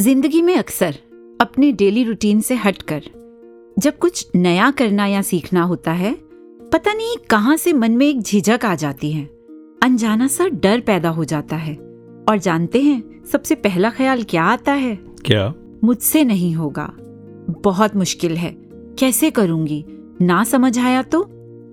ज़िंदगी में अक्सर अपने डेली रूटीन से हटकर जब कुछ नया करना या सीखना होता है पता नहीं कहाँ से मन में एक झिझक आ जाती है। अनजाना सा डर पैदा हो जाता है। और जानते हैं सबसे पहला ख्याल क्या आता है? क्या? मुझसे नहीं होगा। बहुत मुश्किल है। कैसे करूँगी? ना समझ आया तो?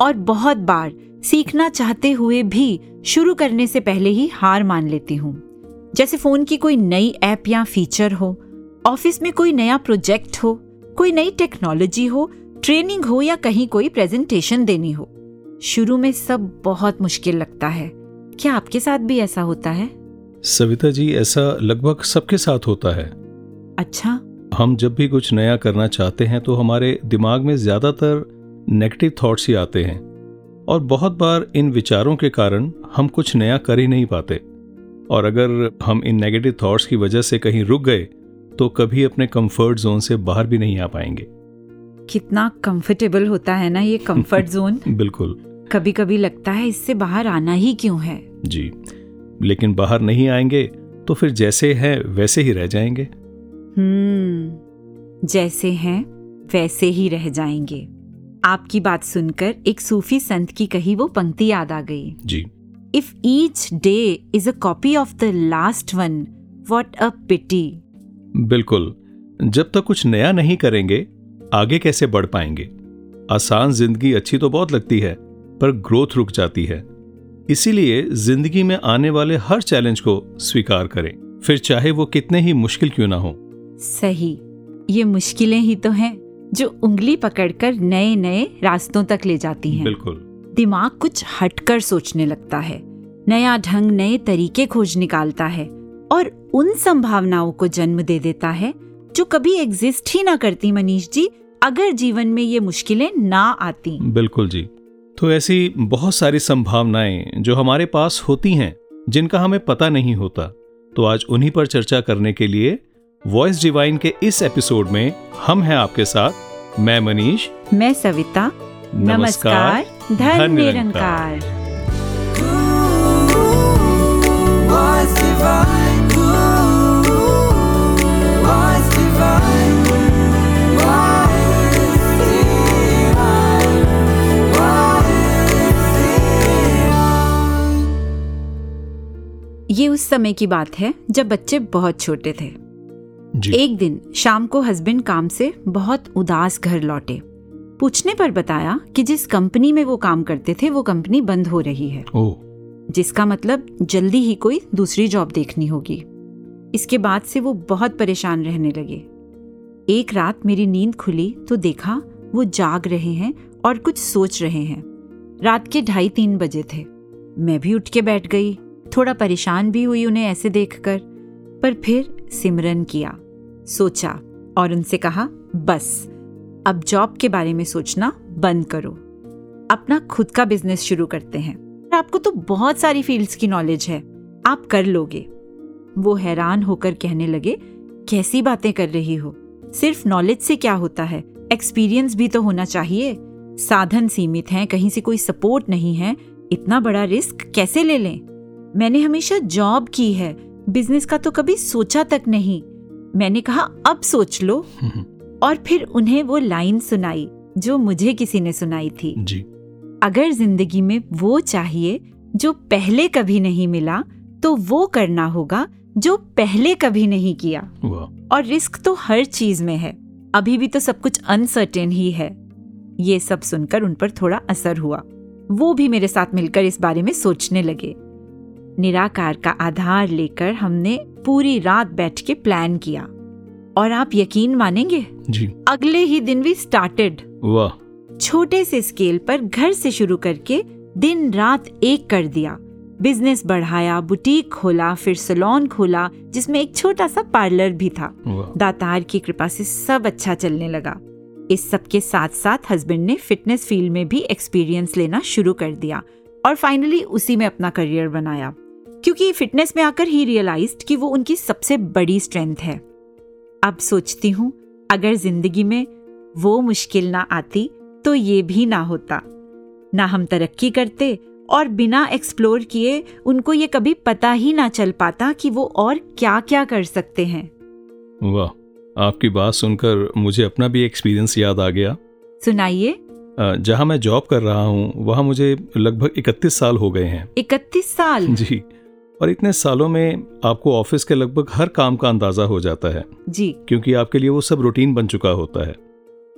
और बहुत बार सीखना चाहते हुए भी शुरू करने से पहले ही हार मान लेती हूँ। जैसे फ़ोन की कोई नई ऐप या फीचर हो ऑफ़िस में कोई नया प्रोजेक्ट हो कोई नई टेक्नोलॉजी हो ट्रेनिंग हो या कहीं कोई प्रेजेंटेशन देनी हो। शुरू में सब बहुत मुश्किल लगता है। क्या आपके साथ भी ऐसा होता है? सविता जी ऐसा लगभग सबके साथ होता है। अच्छा। हम जब भी कुछ नया करना चाहते हैं तो हमारे दिमाग में ज़्यादातर नेगेटिव थॉट्स ही आते हैं। और बहुत बार इन विचारों के कारण हम कुछ नया कर ही नहीं पाते। और अगर हम इन नेगेटिव थॉट्स की वजह से कहीं रुक गए तो कभी अपने कंफर्ट जोन से बाहर भी नहीं आ पाएँगे। कितना कंफर्टेबल होता है ना ये कंफर्ट जोन बिल्कुल। कभी कभी लगता है इससे बाहर आना ही क्यों है? जी। लेकिन बाहर नहीं आएँगे तो फिर जैसे हैं वैसे ही रह जाएँगे। हम्म। जैसे हैं वैसे ही रह जाएँगे। आपकी बात सुनकर एक सूफी संत की कही वो पंक्ति याद आ गई। जी। If each day is a copy of the last one what a pity बिल्कुल। जब तक कुछ नया नहीं करेंगे आगे कैसे बढ़ पाएँगे? आसान ज़िंदगी अच्छी तो बहुत लगती है पर ग्रोथ रुक जाती है। इसीलिए ज़िंदगी में आने वाले हर चैलेंज को स्वीकार करें। फिर चाहे वो कितने ही मुश्किल क्यों ना हो। सही। ये मुश्किलें ही तो हैं जो उंगली पकड़कर नए नए रास्तों तक ले जाती हैं। बिल्कुल। दिमाग कुछ हटकर सोचने लगता है नया ढंग नए तरीके खोज निकालता है और उन संभावनाओं को जन्म दे देता है जो कभी एग्जिस्ट ही ना करती मनीष जी अगर जीवन में ये मुश्किलें ना आती। बिल्कुल जी। तो ऐसी बहुत सारी संभावनाएँ जो हमारे पास होती हैं जिनका हमें पता नहीं होता तो आज उन्हीं पर चर्चा करने के लिए वॉइस डिवाइन के इस एपिसोड में हम हैं आपके साथ मैं मनीष। मैं सविता। नमस्कार। धन निरंकार. ये उस समय की बात है जब बच्चे बहुत छोटे थे। जी। एक दिन शाम को हस्बैंड काम से बहुत उदास घर लौटे। पूछने पर बताया कि जिस कंपनी में वो काम करते थे वो कंपनी बंद हो रही है। ओ। जिसका मतलब जल्दी ही कोई दूसरी जॉब देखनी होगी। इसके बाद से वो बहुत परेशान रहने लगे। एक रात मेरी नींद खुली तो देखा वो जाग रहे हैं और कुछ सोच रहे हैं। रात के ढाई तीन बजे थे। मैं भी उठ के बैठ गई। थोड़ा परेशान भी हुई उन्हें ऐसे देखकर। पर फिर सिमरन किया। सोचा और उनसे कहा बस। अब जॉब के बारे में सोचना बंद करो। अपना खुद का बिज़नेस शुरू करते हैं। आपको तो बहुत सारी फील्ड्स की नॉलेज है। आप कर लोगे। वो हैरान होकर कहने लगे, कैसी बातें कर रही हो? सिर्फ़ नॉलेज से क्या होता है? एक्सपीरियंस भी तो होना चाहिए। साधन सीमित हैं, कहीं से कोई सपोर्ट नहीं है। इतना बड़ा रिस्क कैसे ले लें? मैंने हमेशा जॉब की है। बिज़नेस का तो कभी सोचा तक नहीं। मैंने कहा, अब सोच लो। और फिर उन्हें वो लाइन सुनाई जो मुझे किसी ने सुनाई थी। जी। अगर ज़िंदगी में वो चाहिए जो पहले कभी नहीं मिला तो वो करना होगा जो पहले कभी नहीं किया। और रिस्क तो हर चीज़ में है। अभी भी तो सब कुछ अनसर्टेन ही है। ये सब सुनकर उन पर थोड़ा असर हुआ। वो भी मेरे साथ मिलकर इस बारे में सोचने लगे। निराकार का आधार लेकर हमने पूरी रात बैठ के प्लान किया। और आप यकीन मानेंगे? जी। अगले ही दिन भी स्टार्टेड वाह। छोटे से स्केल पर घर से शुरू करके दिन रात एक कर दिया। बिज़नेस बढ़ाया बुटीक खोला फिर सलोन खोला जिसमें एक छोटा सा पार्लर भी था। दातार की कृपा से सब अच्छा चलने लगा। इस सब के साथ साथ हस्बैंड ने फिटनेस फ़ील्ड में भी एक्सपीरियंस लेना शुरू कर दिया और फाइनली उसी में अपना करियर बनाया। क्योंकि फिटनेस में आकर ही रियलाइज्ड कि वो उनकी सबसे बड़ी स्ट्रेंथ है। अब सोचती हूँ अगर ज़िंदगी में वो मुश्किल ना आती तो ये भी ना होता। ना हम तरक्की करते और बिना एक्सप्लोर किए उनको ये कभी पता ही ना चल पाता कि वो और क्या क्या कर सकते हैं। वाह आपकी बात सुनकर मुझे अपना भी एक्सपीरियंस याद आ गया। सुनाइए। जहाँ मैं जॉब कर रहा हूँ वहाँ मुझे लगभग इकतीस साल हो गए हैं। इकतीस साल? जी। और इतने सालों में आपको ऑफ़िस के लगभग हर काम का अंदाज़ा हो जाता है। जी। क्योंकि आपके लिए वो सब रूटीन बन चुका होता है।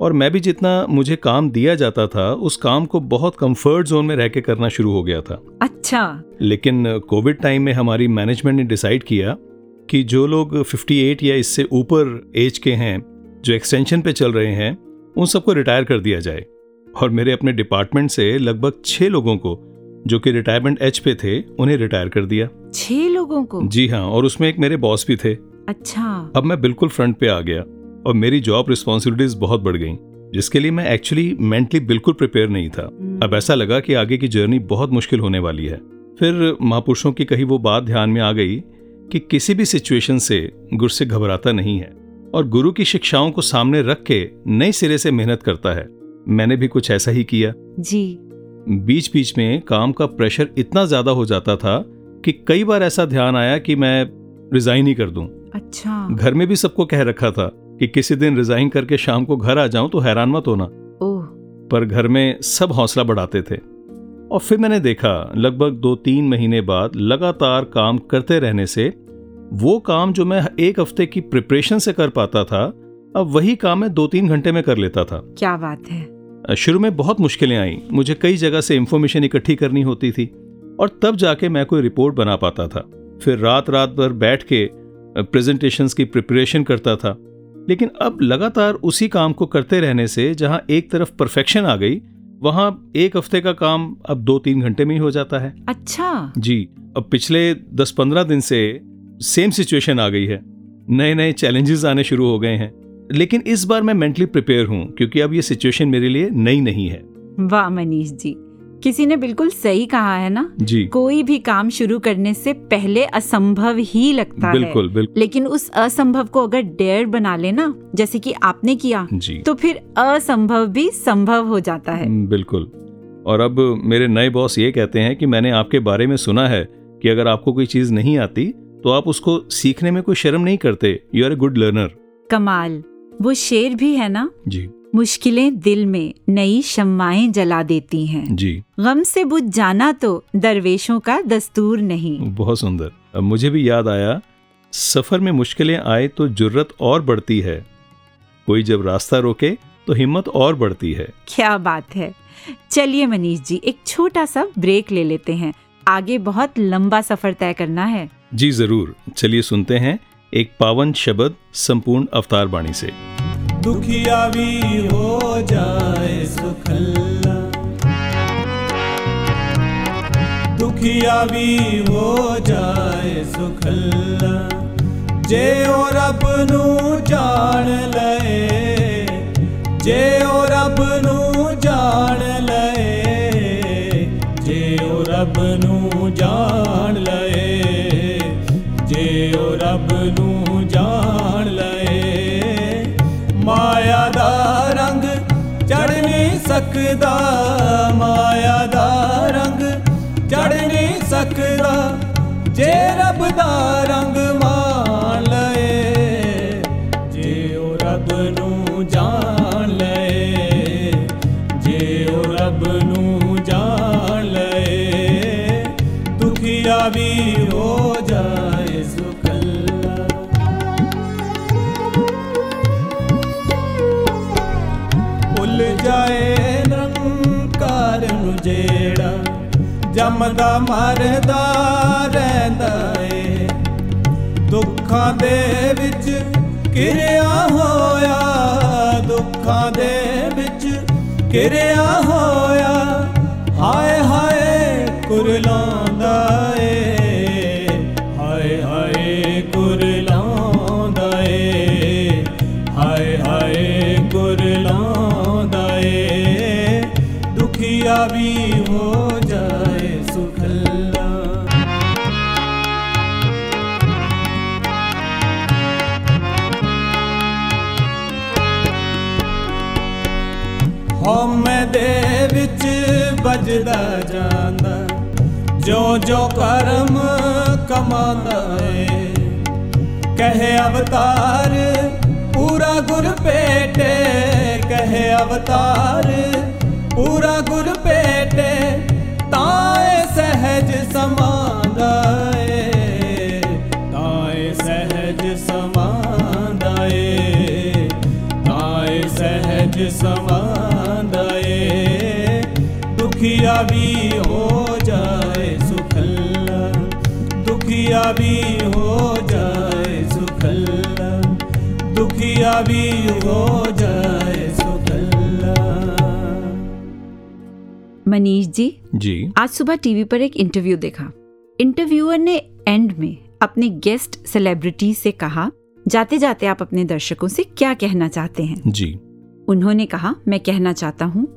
और मैं भी जितना मुझे काम दिया जाता था उस काम को बहुत कंफर्ट जोन में रह के करना शुरू हो गया था। अच्छा। लेकिन कोविड टाइम में हमारी मैनेजमेंट ने डिसाइड किया कि जो लोग 58 या इससे ऊपर एज के हैं जो एक्सटेंशन पे चल रहे हैं उन सबको रिटायर कर दिया जाए। और मेरे अपने डिपार्टमेंट से लगभग छः लोगों को जो कि रिटायरमेंट एज पे थे उन्हें रिटायर कर दिया। छह लोगों को? जी हाँ और उसमें एक मेरे बॉस भी थे। अच्छा। अब मैं बिल्कुल फ्रंट पे आ गया और मेरी जॉब रिस्पॉन्सिबिलिटीज बहुत बढ़ गई जिसके लिए मैं एक्चुअली मेंटली बिल्कुल प्रिपेयर नहीं था। अब ऐसा लगा कि आगे की जर्नी बहुत मुश्किल होने वाली है। फिर महापुरुषों की कही वो बात ध्यान में आ गई कि किसी भी सिचुएशन से गुरु से घबराता नहीं है और गुरु की शिक्षाओं को सामने रख के नए सिरे से मेहनत करता है। मैंने भी कुछ ऐसा ही किया। जी। बीच बीच में काम का प्रेशर इतना ज़्यादा हो जाता था कि कई बार ऐसा ध्यान आया कि मैं रिजाइन ही कर दूँ। अच्छा। घर में भी सबको कह रखा था कि किसी दिन रिजाइन करके शाम को घर आ जाऊँ तो हैरान मत होना। ओह। पर घर में सब हौसला बढ़ाते थे। और फिर मैंने देखा लगभग दो तीन महीने बाद लगातार काम करते रहने से वो काम जो मैं एक हफ़्ते की प्रिपरेशन से कर पाता था अब वही काम मैं दो तीन घंटे में कर लेता था। क्या बात है। शुरू में बहुत मुश्किलें आई। मुझे कई जगह से इंफॉर्मेशन इकट्ठी करनी होती थी और तब जाके मैं कोई रिपोर्ट बना पाता था। फिर रात रात भर बैठ के प्रेजेंटेशंस की प्रिपरेशन करता था। लेकिन अब लगातार उसी काम को करते रहने से जहाँ एक तरफ़ परफेक्शन आ गई वहाँ एक हफ़्ते का काम अब दो तीन घंटे में ही हो जाता है। अच्छा। जी अब पिछले दस पंद्रह दिन से सेम सिचुएशन आ गई है। नए नए चैलेंजेस आने शुरू हो गए हैं। लेकिन इस बार मैं मेंटली प्रिपेयर हूँ क्योंकि अब ये सिचुएशन मेरे लिए नई नहीं है। वाह मनीष जी। किसी ने बिल्कुल सही कहा है ना? जी। कोई भी काम शुरू करने से पहले असंभव ही लगता बिल्कुल, है। बिल्कुल बिल्कुल। लेकिन उस असंभव को अगर डेयर बना लेना जैसे कि आपने किया जी। तो फिर असंभव भी संभव हो जाता है। हम्म, बिल्कुल। और अब मेरे नए बॉस ये कहते हैं कि मैंने आपके बारे में सुना है कि अगर आपको कोई चीज़ नहीं आती तो आप उसको सीखने में कोई शर्म नहीं करते। You are a good learner कमाल। वो शेर भी है ना? जी। मुश्किलें दिल में नई शम्माएँ जला देती हैं। जी। गम से बुझ जाना तो दरवेशों का दस्तूर नहीं। बहुत सुंदर। अब मुझे भी याद आया सफ़र में मुश्किलें आए तो जुर्रत और बढ़ती है। कोई जब रास्ता रोके तो हिम्मत और बढ़ती है। क्या बात है। चलिए मनीष जी एक छोटा सा ब्रेक ले लेते हैं। आगे बहुत लंबा सफ़र तय करना है। जी ज़रूर। चलिए सुनते हैं एक पावन शब्द संपूर्ण अवतार बाणी से। दुखिया भी हो जाए सुखल्ला। दुखिया भी हो जाए सुखल्ला। जे ओ रब नू जान लए, जे ओ रब नू जान लए, जे ओ रब नू जान जे ਰੱਬ ਨੂੰ ਜਾਣ ਲਏ। ਮਾਇਆ ਦਾ ਰੰਗ ਚੜ ਨਹੀਂ ਸਕਦਾ, ਮਾਇਆ ਦਾ ਰੰਗ ਚੜ ਨਹੀਂ ਸਕਦਾ। ਜੇ ਰੱਬ ਦਾ ਰੰਗ ਜੰਮਦਾ ਮਰਦਾ ਰਹਿੰਦਾ ਏ। ਦੁੱਖਾਂ ਦੇ ਵਿੱਚ ਕਿਰਿਆ ਹੋਇਆ, ਦੁੱਖਾਂ ਦੇ ਵਿੱਚ ਕਿਰਿਆ ਹੋਇਆ, ਹਾਏ ਹਾਏ ਕੁਰਲਾਉਂਦਾ ਏ। ਹਾਏ ਹਾਏ ਕੁਰਲਾਉਂਦਾ ਏ। ਹਾਏ ਹਾਏ ਕੁਰਲਾਉਂਦਾ ਏ। ਦੁਖੀਆ ਵੀ ਹੋ ਹਉਮੈ ਦੇ ਵਿੱਚ ਵੱਜਦਾ ਜਾਂਦਾ। ਜੋ ਜੋ ਕਰਮ ਕਮਾਉਂਦਾ ਏ। ਕਹੇ ਅਵਤਾਰ, ਪੂਰਾ ਗੁਰ ਪੇਟੇ ਕਹੇ ਅਵਤਾਰ, ਪੂਰਾ ਗੁਰ ਪੇਟੇ ਤਾਂ ਇਹ ਸਹਿਜ ਸਮਾਂਦਾ ਏ। ਤਾਂ ਇਹ ਸਹਿਜ ਸਮਾਂਦਾ ਏ। ਤਾਂ ਇਹ ਸਹਿਜ ਸਮਾਂ भी हो जाए सुखल्ला दुखिया भी हो जाए सुखल्ला। मनीष जी जी। आज सुबह टीवी पर एक इंटरव्यू देखा। इंटरव्यूअर ने एंड में अपने गेस्ट सेलिब्रिटी से कहा जाते जाते आप अपने दर्शकों से क्या कहना चाहते हैं? जी। उन्होंने कहा मैं कहना चाहता हूँ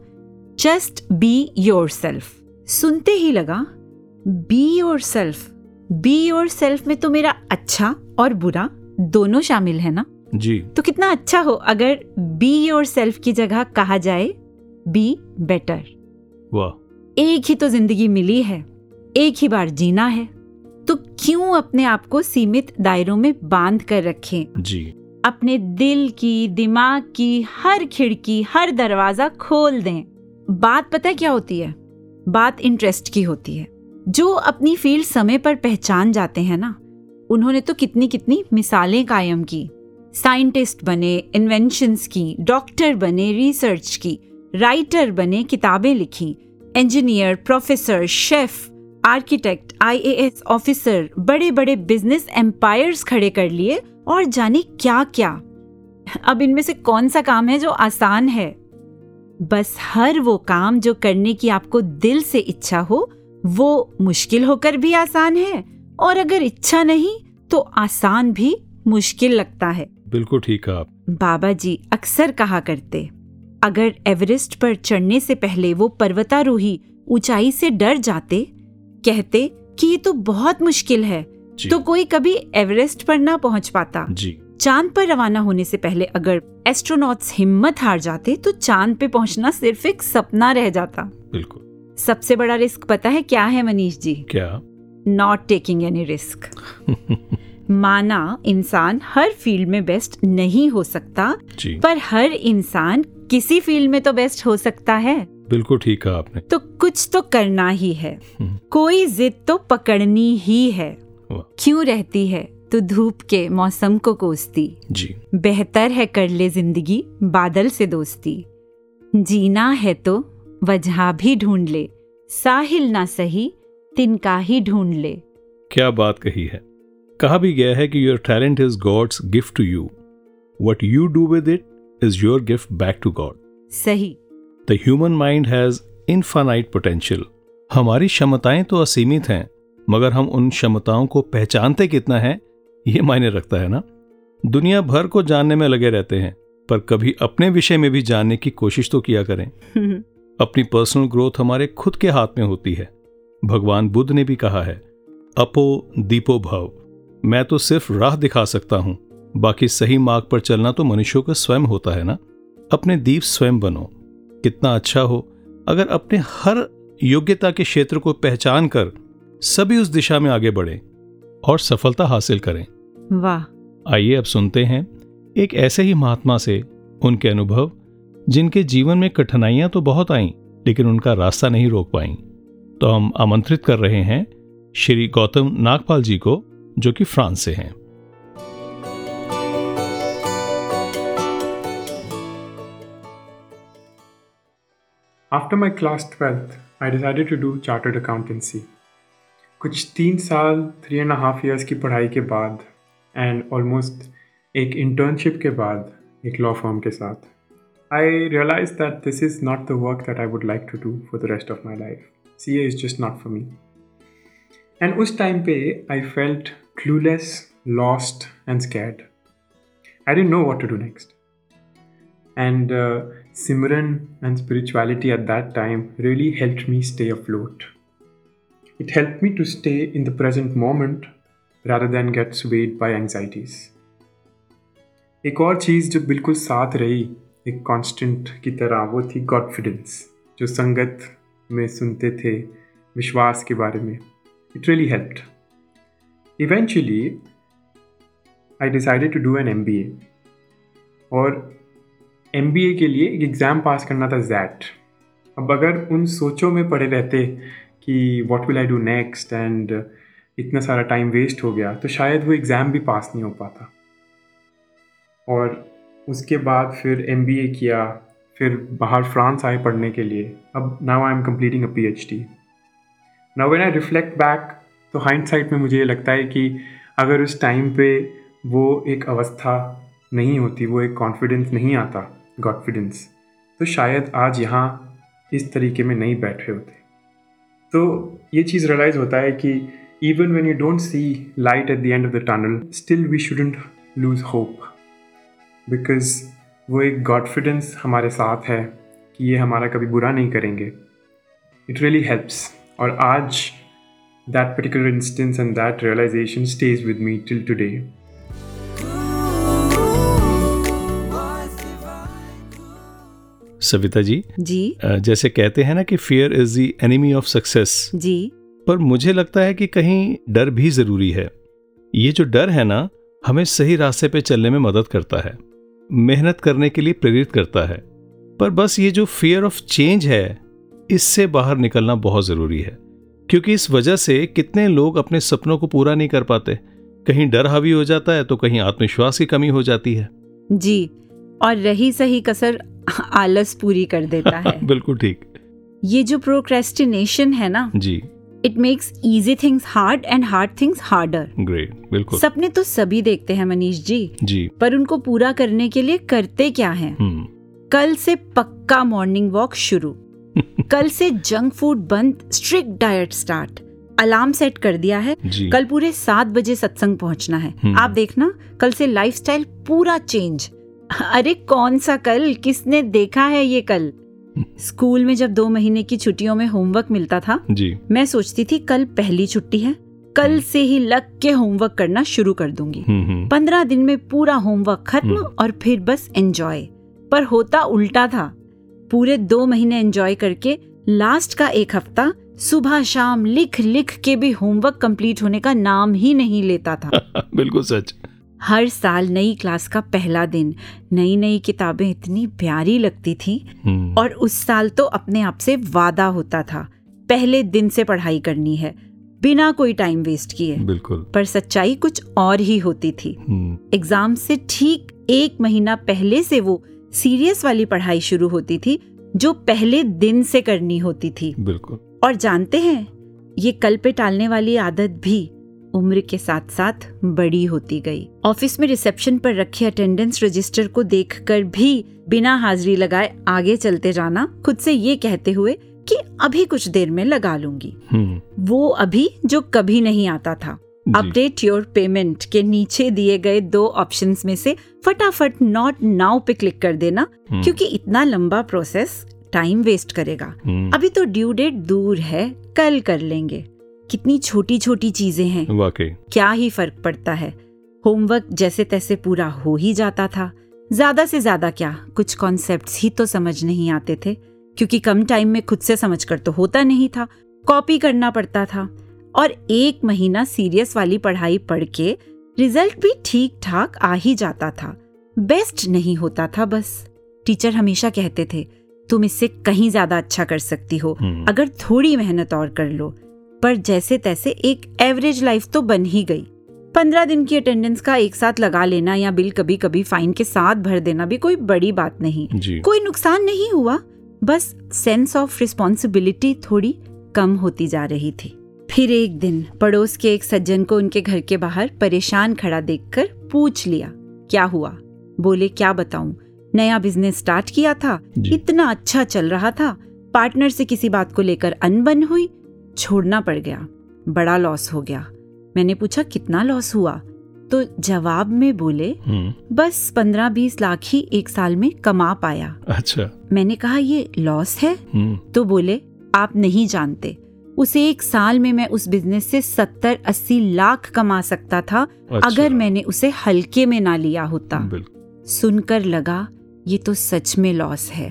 जस्ट बी योर सेल्फ सुनते ही लगा be yourself be yourself में तो मेरा अच्छा और बुरा दोनों शामिल है ना? जी। तो कितना अच्छा हो अगर बी योर सेल्फ की जगह कहा जाए बी बेटर। वाह। एक ही तो ज़िंदगी मिली है एक ही बार जीना है। तो क्यों अपने आप को सीमित दायरों में बाँध कर रखें? जी। अपने दिल की दिमाग की हर खिड़की हर दरवाज़ा खोल दें। बात पता है क्या होती है? बात इंटरेस्ट की होती है। जो अपनी फ़ील्ड समय पर पहचान जाते हैं ना, उन्होंने तो कितनी कितनी मिसालें कायम की। साइंटिस्ट बने इन्वेंशंस की डॉक्टर बने रिसर्च की राइटर बने, किताबें लिखी engineer professor chef architect IAS officer बड़े बड़े बिज़नेस एम्पायर्स खड़े कर लिए और जाने क्या क्या अब इनमें से कौन सा काम है जो आसान है? बस हर वो काम जो करने की आपको दिल से इच्छा हो वो मुश्किल होकर भी आसान है और अगर इच्छा नहीं तो आसान भी मुश्किल लगता है। बिल्कुल ठीक है आप। बाबा जी अक्सर कहा करते अगर एवरेस्ट पर चढ़ने से पहले वो पर्वतारोही ऊंचाई से डर जाते कहते कि ये तो बहुत मुश्किल है तो कोई कभी एवरेस्ट पर ना पहुँच पाता। जी। चाँद पर रवाना होने से पहले अगर एस्ट्रोनॉट्स हिम्मत हार जाते तो चाँद पे पहुँचना सिर्फ़ एक सपना रह जाता। बिल्कुल। सबसे बड़ा रिस्क पता है क्या है मनीष जी? क्या? नॉट टेकिंग एनी रिस्क माना इंसान हर फ़ील्ड में बेस्ट नहीं हो सकता जी। पर हर इंसान किसी फ़ील्ड में तो बेस्ट हो सकता है। बिल्कुल ठीक कहा आपने। तो कुछ तो करना ही है। हम्म, कोई जिद तो पकड़नी ही है। क्यों रहती है? तो धूप के मौसम को कोसती। जी। बेहतर है कर ले ज़िंदगी बादल से दोस्ती। जीना है तो वजह भी ढूंढ ले। साहिल ना सही तिनका ही ढूंढ ले। क्या बात कही है? कहा भी गया है कि your talent is God's gift to you what you do with it is your gift back to God सही। The human mind has infinite potential हमारी क्षमताएँ तो असीमित हैं मगर हम उन क्षमताओं को पहचानते कितना है ये मायने रखता है ना? दुनिया भर को जानने में लगे रहते हैं पर कभी अपने विषय में भी जानने की कोशिश तो किया करें। अपनी पर्सनल ग्रोथ हमारे खुद के हाथ में होती है। भगवान बुद्ध ने भी कहा है अपो दीपो भव। मैं तो सिर्फ़ राह दिखा सकता हूँ बाकी सही मार्ग पर चलना तो मनुष्यों का स्वयं होता है ना? अपने दीप स्वयं बनो। कितना अच्छा हो अगर अपने हर योग्यता के क्षेत्र को पहचान कर सभी उस दिशा में आगे बढ़े और सफलता हासिल करें। वाह। आइए अब सुनते हैं एक ऐसे ही महात्मा से उनके अनुभव। जिनके जीवन में कठिनाइयाँ तो बहुत आईं लेकिन उनका रास्ता नहीं रोक पाई। तो हम आमंत्रित कर रहे हैं श्री गौतम नागपाल जी को जो कि फ्रांस से हैं। After my class 12th, I decided to do chartered accountancy. कुछ तीन साल थ्री एंड हाफ़ ईयर्स की पढ़ाई के बाद एंड ऑलमोस्ट एक इंटर्नशिप के बाद एक लॉ फर्म के साथ। I realize that this is not the work that I would like to do for the rest of my life C A is just not for me and उस time पे I felt clueless lost and scared I don't know what to do next and uh, Simran and spirituality at that time really helped me stay afloat. It helped me to stay in the present moment rather than get swayed by anxieties. एक और चीज़ जो बिल्कुल साथ रही एक constant की तरह, वो थी कॉन्फिडेंस जो संगत में सुनते थे विश्वास के बारे में। It really helped eventually I decided to do an M और एमबीए के लिए एक एग्ज़ाम पास करना था जैट अब अगर उन सोचों में पड़े रहते कि what will I do next and इतना सारा टाइम वेस्ट हो गया तो शायद वो एग्ज़ाम भी पास नहीं हो पाता। और उसके बाद फिर एमबीए किया, फिर बाहर फ्रांस आए पढ़ने के लिए। अब now I am completing a P H D now when I reflect back तो हाइंड साइड में मुझे ये लगता है कि अगर उस टाइम पे वो एक अवस्था नहीं होती, वो एक कॉन्फिडेंस नहीं आता कॉन्फिडेंस तो शायद आज यहाँ इस तरीके में नहीं बैठे होते। तो ये चीज़ रियलाइज़ होता है कि even when you don't see light at the end of the tunnel still we shouldn't lose hope because वो एक कॉन्फिडेंस हमारे साथ है कि ये हमारा कभी बुरा नहीं करेंगे। इट रियली हेल्प्स और आज that particular instance and that realisation stage with me till today. Savita ji ji. जैसे कहते हैं ना कि fear is the enemy of success जी। पर मुझे लगता है कि कहीं डर भी ज़रूरी है। ये जो डर है ना हमें सही रास्ते पे चलने में मदद करता है। मेहनत करने के लिए प्रेरित करता है। पर बस ये जो फियर ऑफ़ चेंज है इससे बाहर निकलना बहुत ज़रूरी है। क्योंकि इस वजह से कितने लोग अपने सपनों को पूरा नहीं कर पाते। कहीं डर हावी हो जाता है तो कहीं आत्मविश्वास की कमी हो जाती है। जी और रही सही कसर आलस पूरी कर देता है। बिल्कुल ठीक। ये जो प्रोक्रेस्टिनेशन है ना जी। It makes easy things hard and hard things harder great बिल्कुल। सपने तो सभी देखते हैं मनीष जी। जी। पर उनको पूरा करने के लिए करते क्या हैं? हम्म। कल से पक्का मॉर्निंग वॉक शुरू। कल से जंक फ़ूड बंद strict diet start alarm set कर दिया है। कल पूरे सात बजे सत्संग पहुँचना है। हम्म। आप देखना कल से लाइफस्टाइल पूरा चेंज अरे कौन सा कल? किसने देखा है ये कल? स्कूल में जब दो महीने की छुट्टियों में होमवर्क मिलता था जी। मैं सोचती थी कल पहली छुट्टी है कल से ही लग के होमवर्क करना शुरू कर दूँगी। हम्म हम्म। पंद्रह दिन में पूरा होमवर्क खत्म हम्म। और फिर बस एंजॉय पर होता उल्टा था। पूरे दो महीने एंजॉय करके लास्ट का एक हफ़्ता सुबह शाम लिख लिख के भी होमवर्क कंप्लीट होने का नाम ही नहीं लेता था। बिल्कुल सच। हर साल नई क्लास का पहला दिन। नई नई किताबें इतनी प्यारी लगती थी हम्म। और उस साल तो अपने आप से वादा होता था। पहले दिन से पढ़ाई करनी है बिना कोई टाइम वेस्ट किए। बिल्कुल। पर सच्चाई कुछ और ही होती थी। हम्म। एग्ज़ाम से ठीक एक महीना पहले से वो सीरियस वाली पढ़ाई शुरू होती थी जो पहले दिन से करनी होती थी। बिल्कुल। और जानते हैं ये कल पे टालने वाली आदत भी उम्र के साथ साथ बड़ी होती गई। ऑफ़िस में रिसेप्शन पर रखे अटेंडेंस रजिस्टर को देखकर भी बिना हाजिरी लगाए आगे चलते जाना खुद से ये कहते हुए कि अभी कुछ देर में लगा लूँगी। हम्म। वो अभी जो कभी नहीं आता था। अपडेट योर पेमेंट के नीचे दिए गए दो ऑप्शंस में से फटाफट नॉट नाउ पे क्लिक कर देना हम्म, क्योंकि इतना लंबा प्रोसेस टाइम वेस्ट करेगा। हम्म, अभी तो ड्यू डेट दूर है कल कर लेंगे। कितनी छोटी छोटी चीज़ें हैं। वाकई। क्या ही फ़र्क पड़ता है। होमवर्क जैसे तैसे पूरा हो ही जाता था। ज़्यादा से ज़्यादा क्या? कुछ कॉन्सेप्ट्स ही तो समझ नहीं आते थे क्योंकि कम टाइम में खुद से समझ कर तो होता नहीं था। कॉपी करना पड़ता था। और एक महीना सीरियस वाली पढ़ाई पढ़ के रिज़ल्ट भी ठीक ठाक आ ही जाता था। बेस्ट नहीं होता था बस। टीचर हमेशा कहते थे तुम इससे कहीं ज़्यादा अच्छा कर सकती हो। हम्म, अगर थोड़ी मेहनत और कर लो पर जैसे तैसे एक एवरेज लाइफ तो बन ही गई। पंद्रह दिन की अटेंडेंस का एक साथ लगा लेना या बिल कभी कभी फाइन के साथ भर देना भी कोई बड़ी बात नहीं। कोई नुकसान नहीं हुआ बस सेंस ऑफ़ रिस्पॉन्सिबिलिटी थोड़ी कम होती जा रही थी। फिर एक दिन पड़ोस के एक सज्जन को उनके घर के बाहर परेशान खड़ा देखकर पूछ लिया क्या हुआ? बोले क्या बताऊँ? नया बिज़नेस स्टार्ट किया था इतना अच्छा चल रहा था। पार्टनर से किसी बात को लेकर अनबन हुई छोड़ना पड़ गया बड़ा लॉस हो गया। मैंने पूछा कितना लॉस हुआ? तो जवाब में बोले हम्म, बस पंद्रह बीस लाख ही एक साल में कमा पाया। अच्छा। मैंने कहा ये लॉस है? हम्म, तो बोले आप नहीं जानते। उस एक साल में मैं उस बिज़नेस से सत्तर अस्सी लाख कमा सकता था अच्छा, अगर मैंने उसे हल्के में ना लिया होता। सुनकर लगा ये तो सच में लॉस है।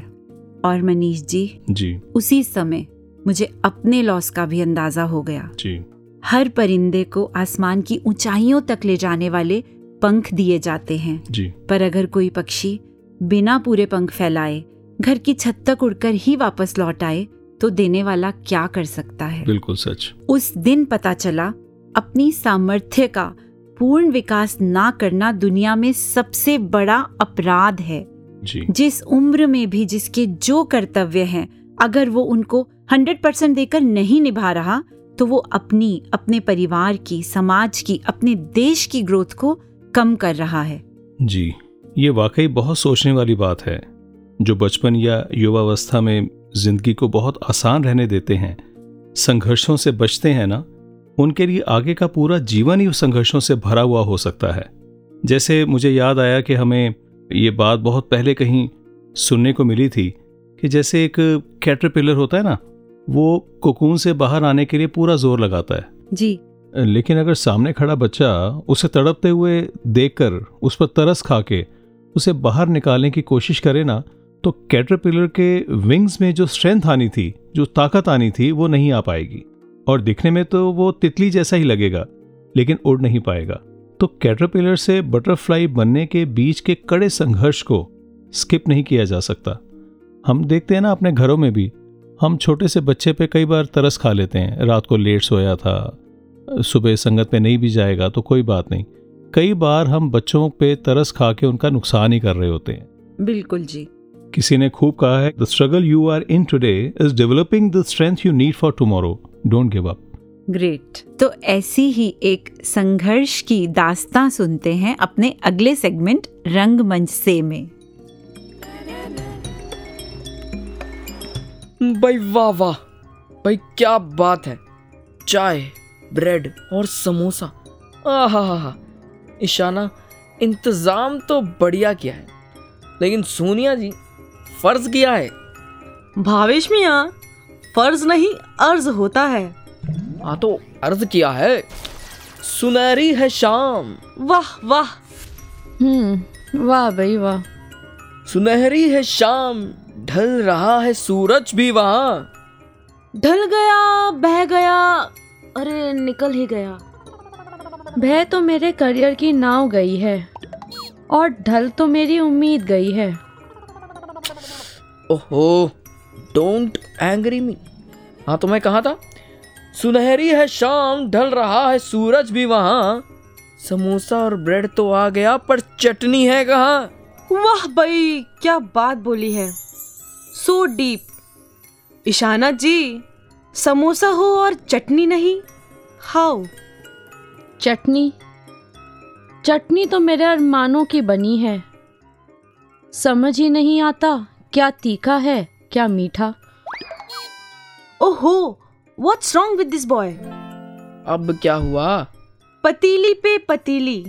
और मनीष जी जी। उसी समय मुझे अपने लॉस का भी अंदाज़ा हो गया। जी। हर परिंदे को आसमान की ऊंचाइयों तक ले जाने वाले पंख दिए जाते हैं। जी। पर अगर कोई पक्षी बिना पूरे पंख फैलाए घर की छत तक उड़कर ही वापस लौट आए तो देने वाला क्या कर सकता है? बिल्कुल सच। उस दिन पता चला अपनी सामर्थ्य का पूर्ण विकास ना करना दुनिया में सबसे बड़ा अपराध है। जी। जिस उम्र में भी जिसके जो कर्तव्य हैं अगर वो उनको हंड्रेड परसेंट देकर नहीं निभा रहा तो वो अपनी, अपने परिवार की, समाज की, अपने देश की ग्रोथ को कम कर रहा है। जी, ये वाकई बहुत सोचने वाली बात है, जो बचपन या युवावस्था में ज़िंदगी को बहुत आसान रहने देते हैं। संघर्षों से बचते हैं ना, उनके लिए आगे का पूरा जीवन ही संघर्षों से भरा हुआ हो सकता है। जैसे मुझे याद आया कि हमें ये बात बहुत पहले कहीं सुनने को मिली थी कि जैसे एक कैटरपिलर होता है ना वो कोकून से बाहर आने के लिए पूरा ज़ोर लगाता है। जी। लेकिन अगर सामने खड़ा बच्चा उसे तड़पते हुए देखकर उस पर तरस खा के उसे बाहर निकालने की कोशिश करे ना तो कैटरपिलर के विंग्स में जो स्ट्रेंथ आनी थी जो ताकत आनी थी वो नहीं आ पाएगी। और दिखने में तो वो तितली जैसा ही लगेगा लेकिन उड़ नहीं पाएगा। तो कैटरपिलर से बटरफ्लाई बनने के बीच के कड़े संघर्ष को स्किप नहीं किया जा सकता। हम देखते हैं ना अपने घरों में भी हम छोटे से बच्चे पे कई बार तरस खा लेते हैं। रात को लेट सोया था। सुबह संगत में नहीं भी जाएगा तो कोई बात नहीं। कई बार हम बच्चों पे तरस खा के उनका नुकसान ही कर रहे होते हैं। बिल्कुल जी। किसी ने खूब कहा है the struggle you are in today is developing the strength you need for tomorrow don't give up great तो ऐसी ही एक संघर्ष की दास्तां सुनते हैं अपने अगले सेगमेंट रंगमंच से में। भाई वाह वाह। भाई क्या बात है। चाय ब्रेड और समोसा। आहा हा हा ईशाना इंतज़ाम तो बढ़िया किया है। लेकिन सोनिया जी फ़र्ज़ किया है। भावेश मिया फ़र्ज़ नहीं अर्ज़ होता है। हाँ तो अर्ज़ किया है। सुनहरी है शाम। वाह वाह। हम्म वाह भाई वाह। सुनहरी है शाम। ढल रहा है सूरज भी वहाँ। ढल गया बह गया अरे निकल ही गया। भय तो मेरे करियर की नाव गई है और ढल तो मेरी उम्मीद गई है। ओहो डोंट एंग्री मी हाँ तो मैं कहा था? सुनहरी है शाम ढल रहा है सूरज भी वहाँ। समोसा और ब्रेड तो आ गया पर चटनी है कहाँ? वाह भाई क्या बात बोली है। So deep. ईशाना जी समोसा हो और चटनी नहीं? हाउ? चटनी? चटनी तो मेरे अरमानों की बनी है। समझ ही नहीं आता क्या तीखा है क्या मीठा। ओहो what's wrong with this boy अब क्या हुआ? पतीली पे पतीली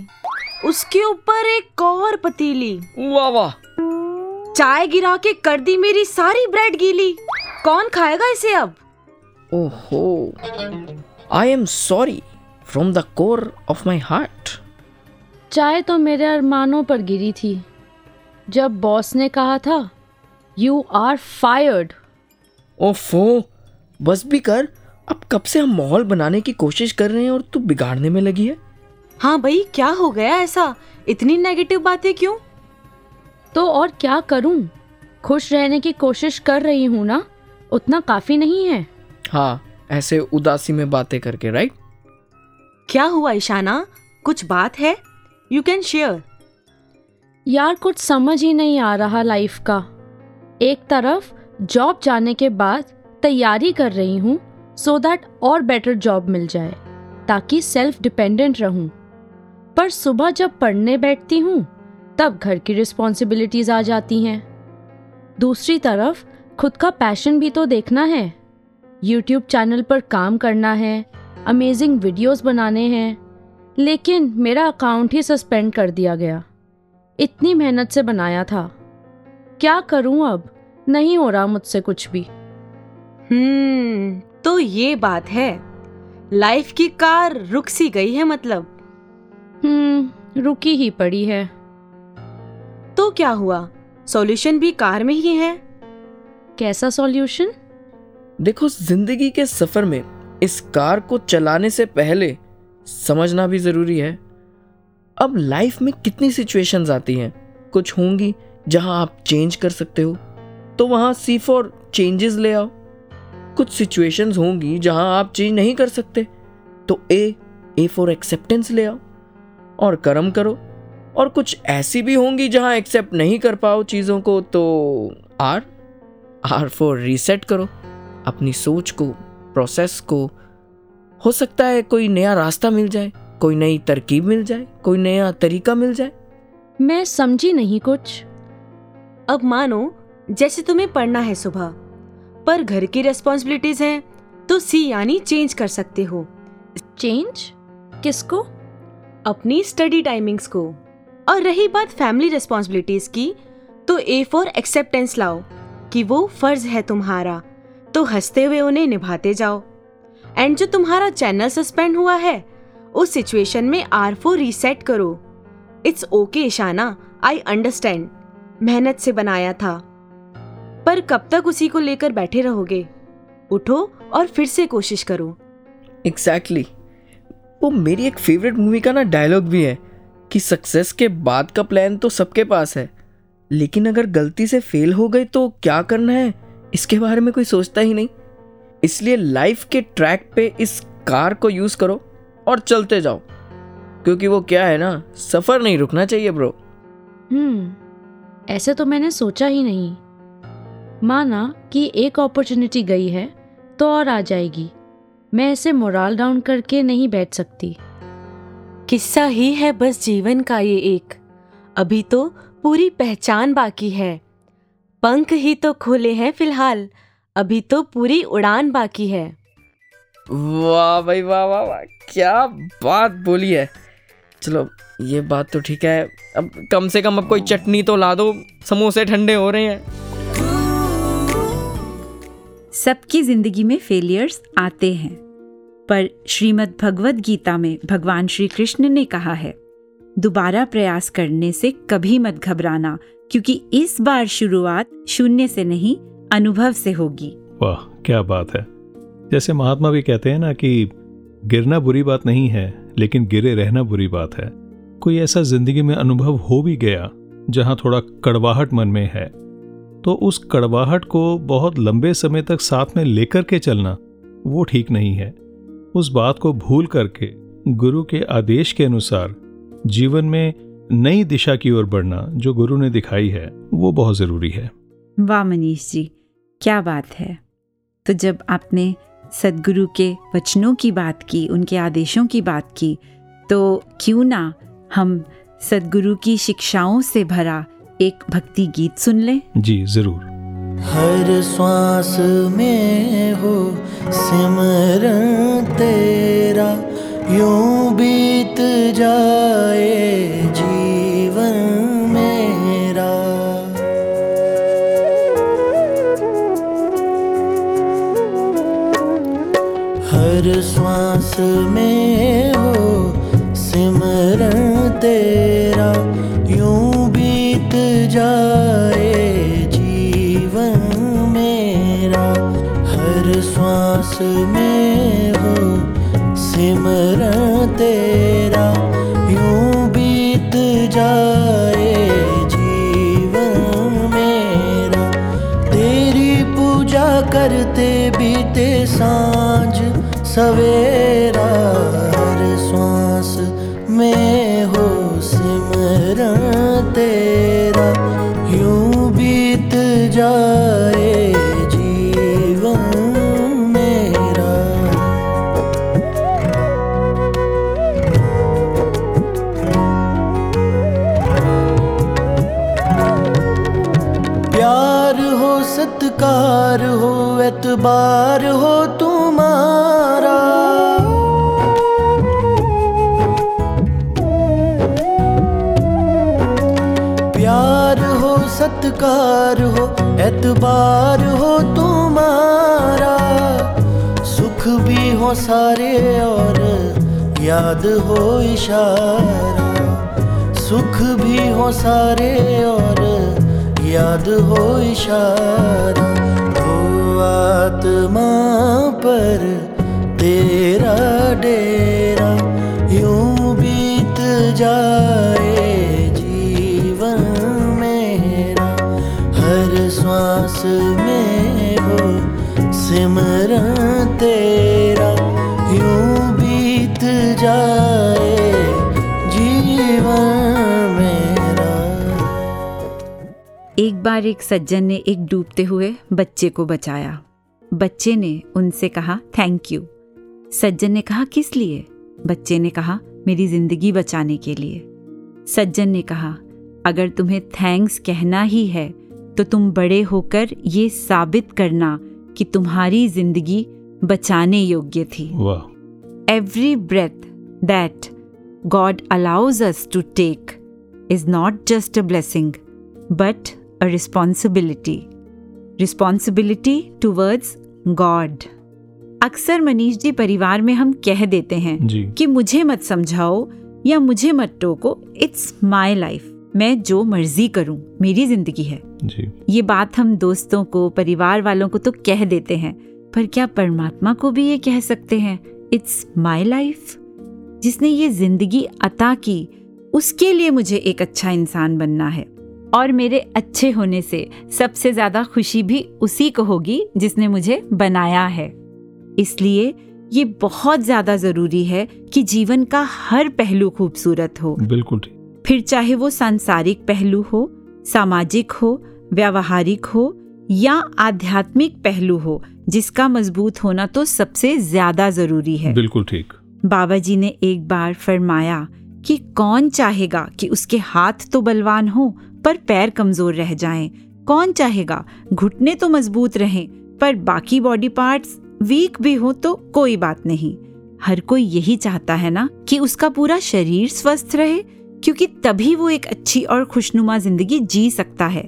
उसके ऊपर एक और पतीली। वाह वाह। चाय गिरा के कर दी मेरी सारी ब्रेड गीली। कौन खाएगा इसे अब? ओहो I am sorry from the core of my heart चाय तो मेरे अरमानों पर गिरी थी। जब बॉस ने कहा था यू आर फायर्ड ओफो बस भी कर अब कब से हम माहौल बनाने की कोशिश कर रहे हैं और तू बिगाड़ने में लगी है? हाँ भाई क्या हो गया ऐसा? इतनी नेगेटिव बातें क्यों? तो और क्या करूँ? खुश रहने की कोशिश कर रही हूँ ना? उतना काफ़ी नहीं है। हाँ ऐसे उदासी में बातें करके राइट क्या हुआ ईशाना? कुछ बात है? यू कैन शेयर यार कुछ समझ ही नहीं आ रहा लाइफ का। एक तरफ़ जॉब जाने के बाद तैयारी कर रही हूँ सो दैट और बेटर जॉब मिल जाए ताकि सेल्फ डिपेंडेंट रहूँ। पर सुबह जब पढ़ने बैठती हूँ तब घर की रिस्पॉन्सिबिलिटीज आ जाती हैं। दूसरी तरफ़ खुद का पैशन भी तो देखना है। यूट्यूब चैनल पर काम करना है अमेजिंग वीडियोस बनाने हैं लेकिन मेरा अकाउंट ही सस्पेंड कर दिया गया। इतनी मेहनत से बनाया था। क्या करूँ अब? नहीं हो रहा मुझसे कुछ भी। हम्म तो ये बात है। लाइफ की कार रुक सी गई है मतलब। हम्म रुकी ही पड़ी है। तो क्या हुआ? सॉल्यूशन भी कार में ही है। कैसा सॉल्यूशन देखो ज़िंदगी के सफ़र में इस कार को चलाने से पहले समझना भी ज़रूरी है। अब लाइफ में कितनी सिचुएशंस आती हैं? कुछ होंगी जहाँ आप चेंज कर सकते हो तो वहाँ सी फॉर चेंजेस ले आओ। कुछ सिचुएशंस होंगी जहाँ आप चेंज नहीं कर सकते तो ए ए फॉर एक्सेप्टेंस ले आओ। और कर्म करो और कुछ ऐसी भी होंगी जहाँ एक्सेप्ट नहीं कर पाओ चीज़ों को तो आर आर फॉर रीसेट करो। अपनी सोच को प्रोसेस को। हो सकता है कोई नया रास्ता मिल जाए कोई नई तरकीब मिल जाए कोई नया तरीका मिल जाए। मैं समझी नहीं कुछ। अब मानो जैसे तुम्हें पढ़ना है सुबह पर घर की रेस्पॉन्सिबिलिटीज हैं तो सी यानी चेंज कर सकते हो। चेंज किसको? अपनी स्टडी टाइमिंग्स को। और रही बात फैमिली रिस्पॉन्सिबिलिटीज की तो ए फॉर एक्सेप्टेंस लाओ कि वो फ़र्ज़ है तुम्हारा तो हँसते हुए उन्हें निभाते जाओ। एंड जो तुम्हारा चैनल सस्पेंड हुआ है, उस सिचुएशन में आर फॉर रीसेट करो। It's okay Ishana I understand मेहनत से बनाया था। पर कब तक उसी को लेकर बैठे रहोगे? उठो और फिर से कोशिश करो। Exactly exactly. वो मेरी एक फेवरेट मूवी का ना डायलॉग भी है। कि सक्सेस के बाद का प्लान तो सबके पास है। लेकिन अगर गलती से फेल हो गई तो क्या करना है? इसके बारे में कोई सोचता ही नहीं। इसलिए लाइफ के ट्रैक पे इस कार को यूज़ करो और चलते जाओ। क्योंकि वो क्या है ना, सफ़र नहीं रुकना चाहिए ब्रो हम्म ऐसे तो मैंने सोचा ही नहीं। माना कि एक अपॉर्चुनिटी गई है तो और आ जाएगी। मैं ऐसे मोराल डाउन करके नहीं बैठ सकती। किस्सा ही है बस जीवन का ये एक। अभी तो पूरी पहचान बाकी है। पंख ही तो खोले हैं फ़िलहाल। अभी तो पूरी उड़ान बाकी है। वाह भाई वाह वाह वाह क्या बात बोली है। चलो ये बात तो ठीक है। अब कम से कम अब कोई चटनी तो ला दो। समोसे ठंडे हो रहे हैं। सबकी ज़िंदगी में फेलियर्स आते हैं। पर श्रीमद् भगवत गीता में भगवान श्री कृष्ण ने कहा है, दोबारा प्रयास करने से कभी मत घबराना, क्योंकि इस बार शुरुआत शून्य से नहीं, अनुभव से होगी। वाह, क्या बात है। जैसे महात्मा भी कहते हैं ना कि गिरना बुरी बात नहीं है, लेकिन गिरे रहना बुरी बात है। कोई ऐसा ज़िंदगी में अनुभव हो भी गया, जहाँ थोड़ा कड़वाहट मन में है तो उस कड़वाहट को बहुत लंबे समय तक साथ में लेकर के चलना, वो ठीक नहीं है। उस बात को भूल करके गुरु के आदेश के अनुसार जीवन में नई दिशा की ओर बढ़ना जो गुरु ने दिखाई है वो बहुत ज़रूरी है। वाह मनीष जी क्या बात है। तो जब आपने सदगुरु के वचनों की बात की उनके आदेशों की बात की तो क्यों ना हम सदगुरु की शिक्षाओं से भरा एक भक्ति गीत सुन लें? जी ज़रूर। हर श्वास में हो सिमरन तेरा, यूँ बीत जाए जीवन मेरा। हर श्वास में हो सिमरन तेरा, यूँ बीत जाए में हो, सिमरन तेरा यूँ बीत जाए जीवन मेरा। तेरी पूजा करते बीते साँझ सवेरा एतबार हो तुम्हारा। प्यार हो, सत्कार हो, एतबार हो तुम्हारा। सुख भी हो सारे और याद हो इशारा। सुख भी हो सारे और याद हो इशारा। आत्मा पर तेरा डेरा यूँ बीत जाए जीवन मेरा। हर श्वास में हो सिमरन तेरा, यूँ बीत जाए बार एक सज्जन ने एक डूबते हुए बच्चे को बचाया। बच्चे ने उनसे कहा थैंक यू सज्जन ने कहा किस लिए? बच्चे ने कहा मेरी ज़िंदगी बचाने के लिए. सज्जन ने कहा अगर तुम्हें थैंक्स कहना ही है तो तुम बड़े होकर ये साबित करना कि तुम्हारी ज़िंदगी बचाने योग्य थी. Every breath that God allows us to take is not just a blessing blessing, but a responsibility. Responsibility towards God. अक्सर मनीष जी परिवार में हम कह देते हैं कि मुझे मत समझाओ या मुझे मत टोको इट्स माई लाइफ मैं जो मर्ज़ी करूँ मेरी ज़िंदगी है। जी। ये बात हम दोस्तों को परिवार वालों को तो कह देते हैं पर क्या परमात्मा को भी ये कह सकते हैं? इट्स माई लाइफ जिसने ये ज़िंदगी अता की उसके लिए मुझे एक अच्छा इंसान बनना है। और मेरे अच्छे होने से सबसे ज़्यादा खुशी भी उसी को होगी जिसने मुझे बनाया है। इसलिए ये बहुत ज़्यादा ज़रूरी है कि जीवन का हर पहलू खूबसूरत हो। बिल्कुल। फिर चाहे वो सांसारिक पहलू हो सामाजिक हो व्यावहारिक हो या आध्यात्मिक पहलू हो जिसका मज़बूत होना तो सबसे ज़्यादा ज़रूरी है। बिल्कुल ठीक। बाबा जी ने एक बार फरमाया कि कौन चाहेगा कि उसके हाथ तो बलवान हो पर पैर कमज़ोर रह जाएँ? कौन चाहेगा? घुटने तो मज़बूत रहें, पर बाकी बॉडी पार्ट्स वीक भी हो तो कोई बात नहीं। हर कोई यही चाहता है ना कि उसका पूरा शरीर स्वस्थ रहे, क्योंकि तभी वो एक अच्छी और खुशनुमा ज़िंदगी जी सकता है।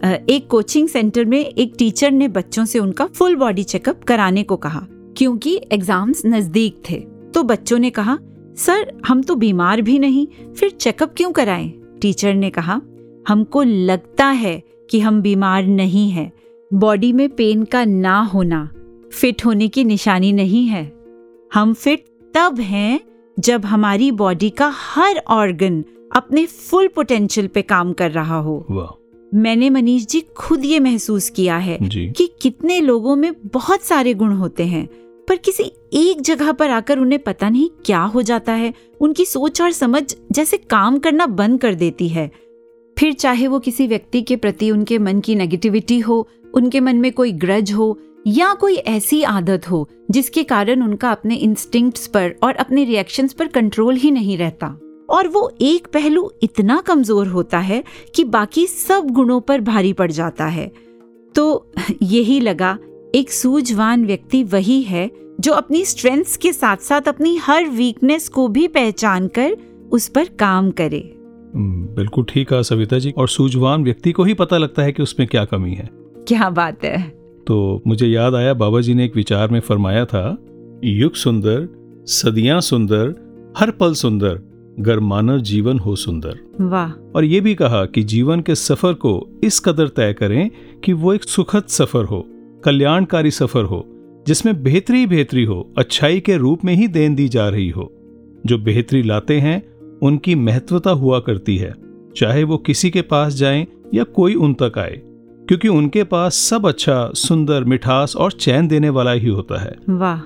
एक कोचिंग सेंटर में एक टीचर ने बच्चों से उनका फुल बॉडी चेकअप कराने को कहा, क्योंकि एग्ज़ाम्स नज़दीक थे। तो बच्चों ने कहा, सर, हम तो बीमार भी नहीं, फिर चेकअप क्यों कराएँ? टीचर ने कहा हमको लगता है कि हम बीमार नहीं हैं। बॉडी में पेन का ना होना फिट होने की निशानी नहीं है। हम फिट तब हैं जब हमारी बॉडी का हर ऑर्गन अपने फुल पोटेंशियल पे काम कर रहा हो। मैंने मनीष जी खुद ये महसूस किया है जी। कि कितने लोगों में बहुत सारे गुण होते हैं पर किसी एक जगह पर आकर उन्हें पता नहीं क्या हो जाता है। उनकी सोच और समझ जैसे काम करना बंद कर देती है। फिर चाहे वो किसी व्यक्ति के प्रति उनके मन की नेगेटिविटी हो, उनके मन में कोई ग्रज हो, या कोई ऐसी आदत हो, जिसके कारण उनका अपने इंस्टिंक्ट्स पर और अपने रिएक्शंस पर कंट्रोल ही नहीं रहता। और वो एक पहलू इतना कमज़ोर होता है कि बाकी सब गुणों पर भारी पड़ जाता है। तो यही लगा, एक सूझवान व्यक्ति वही है, जो अपनी स्ट्रेंथ्स के साथ साथ अपनी हर वीकनेस को भी पहचान कर उस पर काम करे। बिल्कुल ठीक कहा सविता जी। और सूझवान व्यक्ति को ही पता लगता है कि उसमें क्या कमी है। क्या बात है। तो मुझे याद आया बाबा जी ने एक विचार में फरमाया था युग सुंदर सदियाँ सुंदर हर पल सुंदर गर मानव जीवन हो सुंदर। वाह। और ये भी कहा कि जीवन के सफ़र को इस कदर तय करें कि वो एक सुखद सफ़र हो कल्याणकारी सफ़र हो जिसमें बेहतरी बेहतरी हो अच्छाई के रूप में ही देन दी जा रही हो। जो बेहतरी लाते हैं उनकी महत्वता हुआ करती है चाहे वो किसी के पास जाएँ या कोई उन तक आए क्योंकि उनके पास सब अच्छा सुंदर मिठास और चैन देने वाला ही होता है। वाह।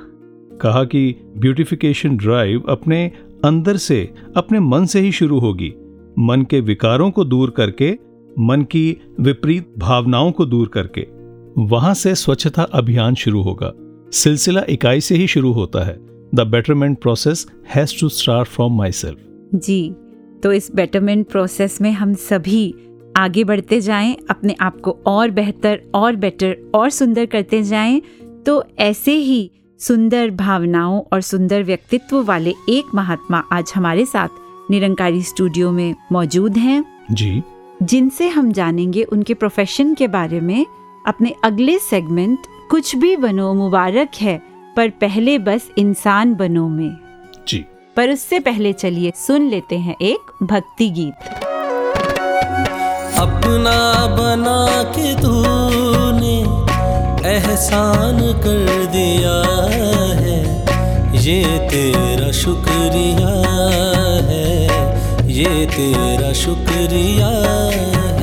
कहा कि ब्यूटिफिकेशन ड्राइव अपने अंदर से अपने मन से ही शुरू होगी। मन के विकारों को दूर करके मन की विपरीत भावनाओं को दूर करके वहाँ से स्वच्छता अभियान शुरू होगा। सिलसिला इकाई से ही शुरू होता है। The betterment process has to start from myself जी तो इस बेटरमेंट प्रोसेस में हम सभी आगे बढ़ते जाएँ अपने आप को और बेहतर और बेटर और सुंदर करते जाएँ तो ऐसे ही सुंदर भावनाओं और सुंदर व्यक्तित्व वाले एक महात्मा आज हमारे साथ निरंकारी स्टूडियो में मौजूद हैं। जी। जिनसे हम जानेंगे उनके प्रोफेशन के बारे में। अपने अगले सेगमेंट कुछ भी बनो मुबारक है पर पहले बस इंसान बनो में। पर उससे पहले चलिए सुन लेते हैं एक भक्ति गीत। अपना बना के तूने एहसान कर दिया है, ये तेरा शुक्रिया है, ये तेरा शुक्रिया है।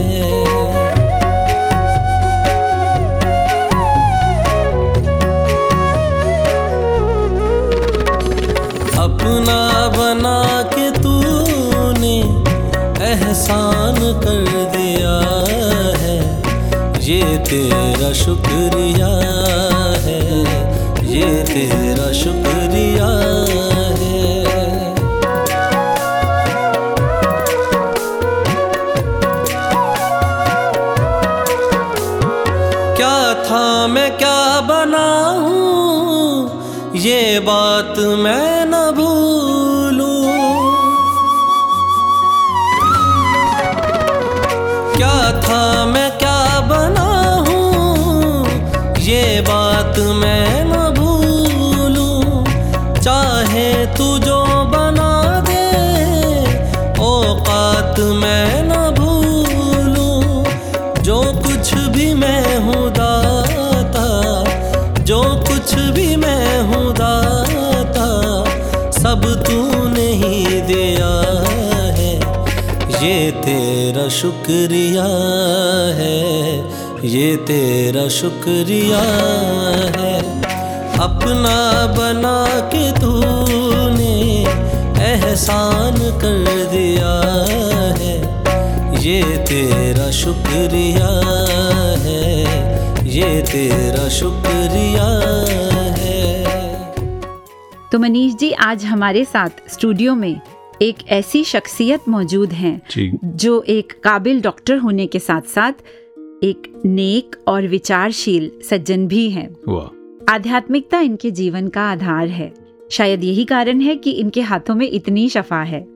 ये तेरा शुक्रिया है, ये तेरा शुक्रिया है। क्या था मैं क्या बना हूँ, ये बात मैं शुक्रिया है, ये तेरा शुक्रिया है। अपना बना के तूने एहसान कर दिया है, ये तेरा शुक्रिया है, ये तेरा शुक्रिया है। तो मनीष जी, आज हमारे साथ स्टूडियो में एक ऐसी शख्सियत मौजूद हैं जो। एक काबिल डॉक्टर होने के साथ साथ एक नेक और विचारशील सज्जन भी हैं। आध्यात्मिकता इनके जीवन का आधार है। शायद यही कारण है कि इनके हाथों में इतनी शफा है।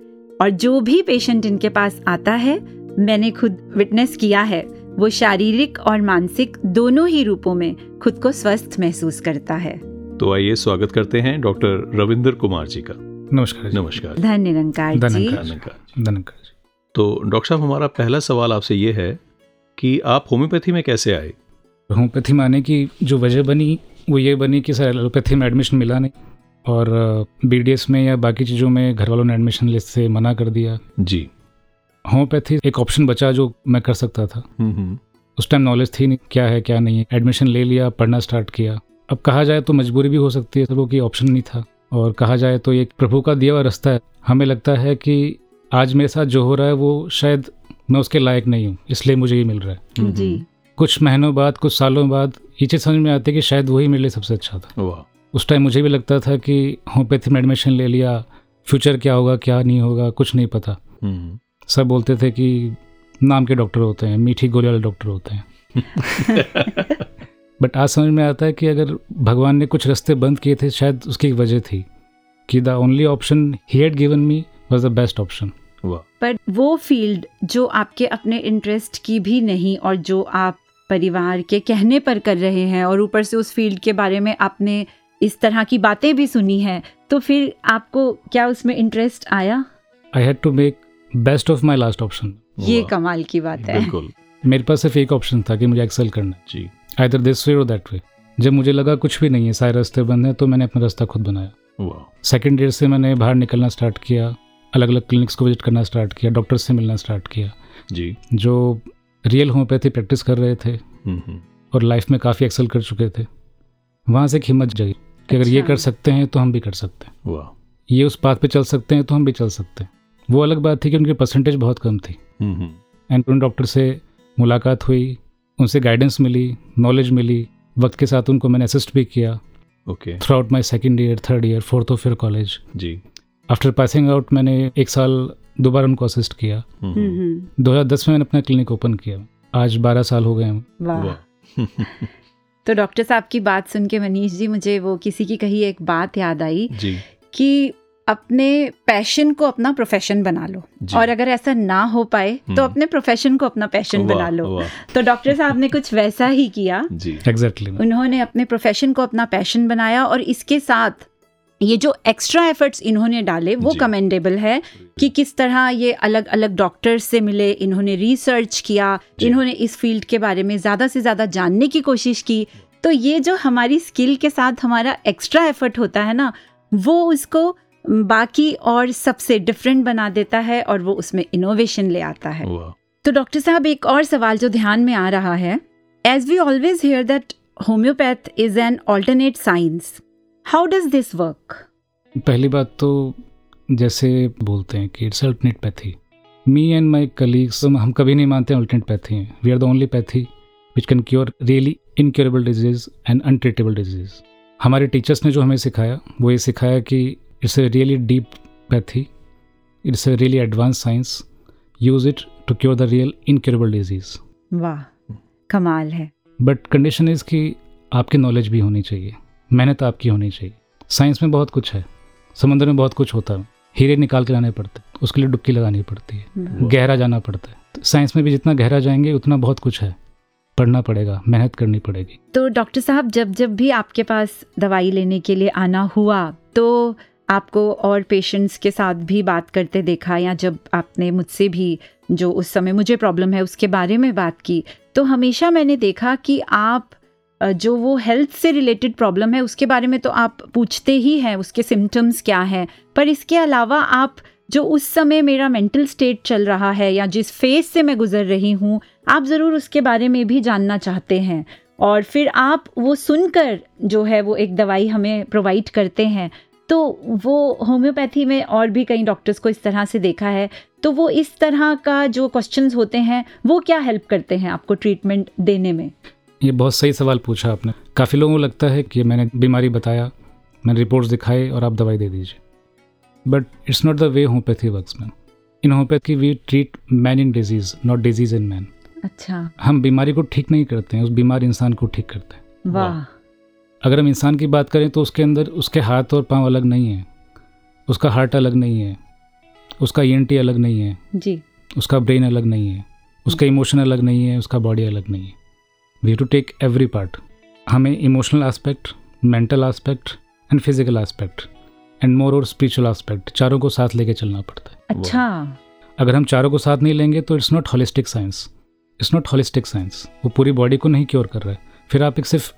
और जो भी पेशेंट इनके पास आता है मैंने खुद विटनेस किया है वो शारीरिक और मानसिक दोनों ही रूपों में खुद को स्वस्थ महसूस करता है। तो आइए स्वागत करते हैं डॉक्टर रविंद्र कुमार जी का। नमस्कार नमस्कार। धन्य निरंकार जी। धन्यवाद। नमस्कार जी। धन्यवाद जी। तो डॉक्टर साहब हमारा पहला सवाल आपसे ये है कि आप होम्योपैथी में कैसे आए? होम्योपैथी में आने की जो वजह बनी वो ये बनी कि सर एलोपैथी में एडमिशन मिला नहीं और बीडीएस में या बाकी चीज़ों में घर वालों ने एडमिशन लिस्ट से मना कर दिया। जी। होम्योपैथी एक ऑप्शन बचा जो मैं कर सकता था। हम्म हम्म, उस टाइम नॉलेज थी नहीं क्या है क्या नहीं है। एडमिशन ले लिया पढ़ना स्टार्ट किया। अब कहा जाए तो मजबूरी भी हो सकती है सबको कि ऑप्शन नहीं था। और कहा जाए तो ये एक प्रभु का दिया हुआ रास्ता है। हमें लगता है कि आज मेरे साथ जो हो रहा है वो शायद मैं उसके लायक नहीं हूँ इसलिए मुझे ये मिल रहा है। हम्म, जी। कुछ महीनों बाद कुछ सालों बाद ये चीज़ समझ में आती है कि शायद वही मेरे लिए सबसे अच्छा था। उस टाइम मुझे भी लगता था कि होम्योपैथी में एडमिशन ले लिया फ्यूचर क्या होगा क्या नहीं होगा कुछ नहीं पता। हम्म, सब बोलते थे कि नाम के डॉक्टर होते हैं मीठी गोली वाले डॉक्टर होते हैं। बट आज समझ में आता है कि अगर भगवान ने कुछ रास्ते बंद किए थे शायद उसकी एक वजह थी कि the only option he had given me was the best option पर वो फ़ील्ड जो आपके अपने इंटरेस्ट की भी नहीं और जो आप परिवार के कहने पर कर रहे हैं और ऊपर से उस फ़ील्ड के बारे में आपने इस तरह की बातें भी सुनी हैं तो फिर आपको क्या उसमें इंटरेस्ट आया? I had to make best of my last option ये कमाल की बात है। बिल्कुल। मेरे पास सिर्फ़ एक ऑप्शन था कि मुझे एक्सेल करना जी। आइदर दिस वे और दैट वे जब मुझे लगा कुछ भी नहीं है सारे रास्ते बंद हैं तो मैंने अपना रास्ता खुद बनाया। सेकेंड ईयर से मैंने बाहर निकलना स्टार्ट किया अलग अलग क्लिनिक्स को विज़िट करना स्टार्ट किया डॉक्टर से मिलना स्टार्ट किया। जी। जो रियल होम्योपैथी प्रैक्टिस कर रहे थे हम्म, हम्म, और लाइफ में काफ़ी एक्सेल कर चुके थे वहाँ से एक हिम्मत जगी कि अगर ये अच्छा। कर सकते हैं तो हम भी कर सकते हैं। वाह ये उस पाथ पे चल सकते हैं तो हम भी चल सकते हैं। वो अलग बात थी कि उनकी परसेंटेज बहुत कम थी। हम्म, हम्म, एंड उन डॉक्टर से मुलाकात हुई उनसे गाइडेंस मिली नॉलेज मिली वक्त के साथ उनको मैंने असिस्ट भी किया। Okay throughout my second year third year fourth और फिर कॉलेज जी। आफ्टर पासिंग आउट मैंने एक साल दोबारा उनको असिस्ट किया। दो हम्म, हम्म, हम्म, 2010 में मैंने अपना क्लिनिक ओपन किया। आज 12 साल हो गए हैं। तो डॉक्टर साहब की बात सुन के मनीष जी मुझे वो किसी की कही एक बात याद आई जी। कि अपने पैशन को अपना प्रोफेशन बना लो। और अगर ऐसा ना हो पाए तो हम्म। अपने प्रोफेशन को अपना पैशन बना लो। तो डॉक्टर साहब ने कुछ वैसा ही किया। जी। एग्जैक्टली उन्होंने अपने प्रोफेशन को अपना पैशन बनाया और इसके साथ ये जो एक्स्ट्रा एफर्ट्स इन्होंने डाले वो कमेंडेबल है कि किस तरह ये अलग अलग डॉक्टर्स से मिले इन्होंने रिसर्च किया इन्होंने इस फ़ील्ड के बारे में ज़्यादा से ज़्यादा जानने की कोशिश की। तो ये जो हमारी स्किल के साथ हमारा एक्स्ट्रा एफर्ट होता है ना वो उसको बाकी और सबसे डिफरेंट बना देता है और वो उसमें इनोवेशन ले आता है। तो डॉक्टर साहब एक और सवाल जो ध्यान में आ रहा है as we always hear that homeopath is an alternate science how does this work पहली बात तो जैसे बोलते हैं कि it's alternate pathy me and my colleagues हम कभी नहीं मानते अल्टरनेट पैथी हैं। We are the only pathy which can cure really incurable disease and untreatable disease हमारे टीचर्स ने जो हमें सिखाया वो ये सिखाया कि it's a really deep pathy it's a really advance science use it to cure the real incurable disease वाह कमाल है। बट कंडीशन इज़ कि आपकी नॉलेज भी होनी चाहिए। मेहनत आपकी होनी चाहिए। साइंस में बहुत कुछ है। समंदर में बहुत कुछ होता है। हीरे निकाल के लाने पड़ते हैं। उसके लिए डुबकी लगानी पड़ती है। गहरा जाना पड़ता है। तो साइंस में भी जितना गहरा जाएँगे उतना बहुत कुछ है। पढ़ना पड़ेगा मेहनत करनी पड़ेगी। तो डॉक्टर साहब जब जब भी आपके पास दवाई लेने के लिए आना हुआ तो आपको और पेशेंट्स के साथ भी बात करते देखा या जब आपने मुझसे भी जो उस समय मुझे प्रॉब्लम है उसके बारे में बात की तो हमेशा मैंने देखा कि आप जो वो हेल्थ से रिलेटेड प्रॉब्लम है उसके बारे में तो आप पूछते ही हैं उसके सिम्टम्स क्या हैं। पर इसके अलावा आप जो उस समय मेरा मेंटल स्टेट चल रहा है या जिस फ़ेज़ से मैं गुजर रही हूँ, आप ज़रूर उसके बारे में भी जानना चाहते हैं। और फिर आप वो सुनकर जो है वो एक दवाई हमें प्रोवाइड करते हैं। तो वो होम्योपैथी में और भी कई डॉक्टर्स को इस तरह से देखा है। तो वो इस तरह का जो क्वेश्चन होते हैं वो क्या हेल्प करते हैं आपको ट्रीटमेंट देने में? ये बहुत सही सवाल पूछा आपने। काफ़ी लोगों को लगता है कि मैंने बीमारी बताया मैंने रिपोर्ट्स दिखाए और आप दवाई दे दीजिए। But it's not the way homeopathy works man in homeopathy we treat man in disease not disease in man अच्छा। हम बीमारी को ठीक नहीं करते हैं उस बीमार इंसान को ठीक करते हैं। वाह। अगर हम इंसान की बात करें तो उसके अंदर उसके हाथ और पाँव अलग नहीं है। उसका हार्ट अलग नहीं है। उसका ई अलग नहीं है। जी। उसका ब्रेन अलग नहीं है। उसका इमोशन अलग नहीं है। उसका बॉडी अलग नहीं है। We to take every part हमें emotional aspect mental aspect and physical aspect and more और स्पिरिचुअल एस्पेक्ट चारों को साथ लेके चलना पड़ता है। अच्छा। अगर हम चारों को साथ नहीं लेंगे तो it's not holistic science it's not holistic science वो पूरी बॉडी को नहीं क्योर कर रहा है। फिर आप एक सिर्फ़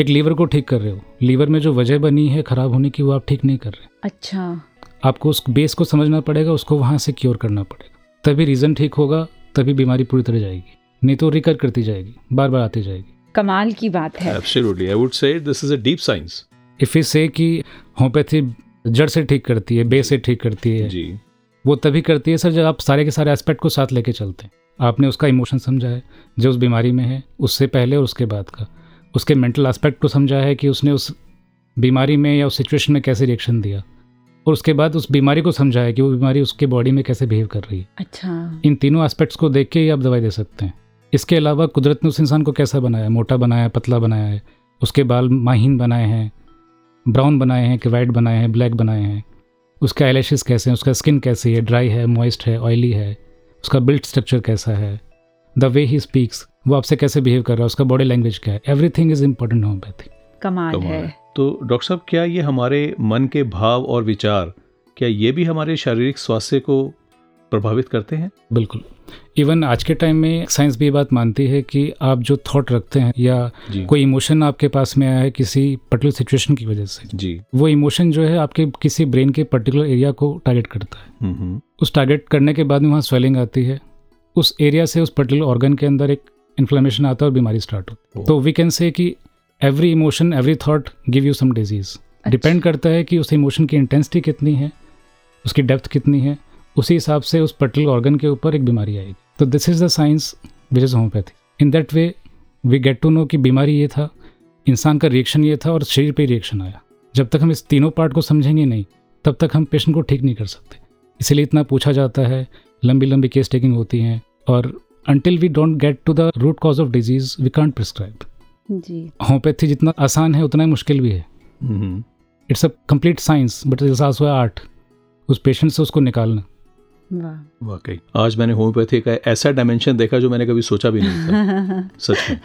एक लीवर को ठीक कर रहे हो। लीवर में जो वजह बनी है खराब होने की वो आप ठीक नहीं कर रहे। अच्छा। आपको उस बेस को समझना पड़ेगा उसको वहाँ से क्योर करना पड़ेगा। तभी रीज़न ठीक होगा तभी बीमारी पूरी तरह जाएगी। नहीं तो रिकर करती जाएगी बार बार आती जाएगी। कमाल की बात है। Absolutely. I would say this is a deep science. If you say कि होम्योपैथी जड़ से ठीक करती है बेस से ठीक करती है जी। वो तभी करती है सर जब आप सारे के सारे एस्पेक्ट को साथ लेके चलते हैं। आपने उसका इमोशन समझा है जो उस बीमारी में है उससे पहले और उसके बाद का। उसके मेंटल एस्पेक्ट को समझा है कि उसने उस बीमारी में या उस सिचुएशन में कैसे रिएक्शन दिया। और उसके बाद उस बीमारी को समझा है कि वो बीमारी उसके बॉडी में कैसे बिहेव कर रही है। अच्छा। इन तीनों एस्पेक्ट्स को देख के ही आप दवाई दे सकते हैं। इसके अलावा कुदरत ने उस इंसान को कैसा बनाया? मोटा बनाया पतला बनाया है? उसके बाल माहीन बनाए हैं? ब्राउन बनाए हैं कि वाइट बनाए हैं ब्लैक बनाए हैं? उसके आईलैशेस कैसे हैं? उसका स्किन कैसी है? ड्राई है मॉइस्ट है ऑयली है? उसका बिल्ड स्ट्रक्चर कैसा है? द वे ही स्पीक्स वो आपसे कैसे बिहेव कर रहा है उसका बॉडी लैंग्वेज क्या है? एवरीथिंग इज़ इंपॉर्टेंट होम्योपैथी कमाल कमाल है। है। तो डॉक्टर साहब क्या ये हमारे मन के भाव और विचार क्या ये भी हमारे शारीरिक स्वास्थ्य को प्रभावित करते हैं? बिल्कुल। इवन आज के टाइम में साइंस भी ये बात मानती है कि आप जो थॉट रखते हैं या कोई इमोशन आपके पास में आया है किसी पर्टिकुलर सिचुएशन की वजह से जी। वो इमोशन जो है आपके किसी ब्रेन के पर्टिकुलर एरिया को टारगेट करता है। हम्म हम्म, उस टारगेट करने के बाद में वहाँ स्वेलिंग आती है। उस एरिया से उस पर्टिकुलर ऑर्गन के अंदर एक इन्फ्लेमेशन आता है और बीमारी स्टार्ट होती है। तो वी कैन से कि every emotion every thought give you some disease depend करता है कि उस इमोशन की इंटेंसिटी कितनी है उसकी डेप्थ कितनी है उसी हिसाब से उस पर्टिकुलर ऑर्गन के ऊपर एक बीमारी आएगी। तो this is the science which is homeopathy in that way we get to know कि बीमारी ये था इंसान का रिएक्शन ये था और शरीर पे रिएक्शन आया। जब तक हम इस तीनों पार्ट को समझेंगे नहीं तब तक हम पेशेंट को ठीक नहीं कर सकते। इसीलिए इतना पूछा जाता है लंबी लंबी केस टेकिंग होती हैं और until we don't get to the root cause of disease we can't prescribe ji. Homeopathy जितना आसान है उतना ही मुश्किल भी है। It's a complete science but it's also art उस पेशेंट से उसको निकालना। वाकई। आज मैंने होम्योपैथी का ऐसा डायमेंशन देखा जो मैंने कभी सोचा भी नहीं था। सच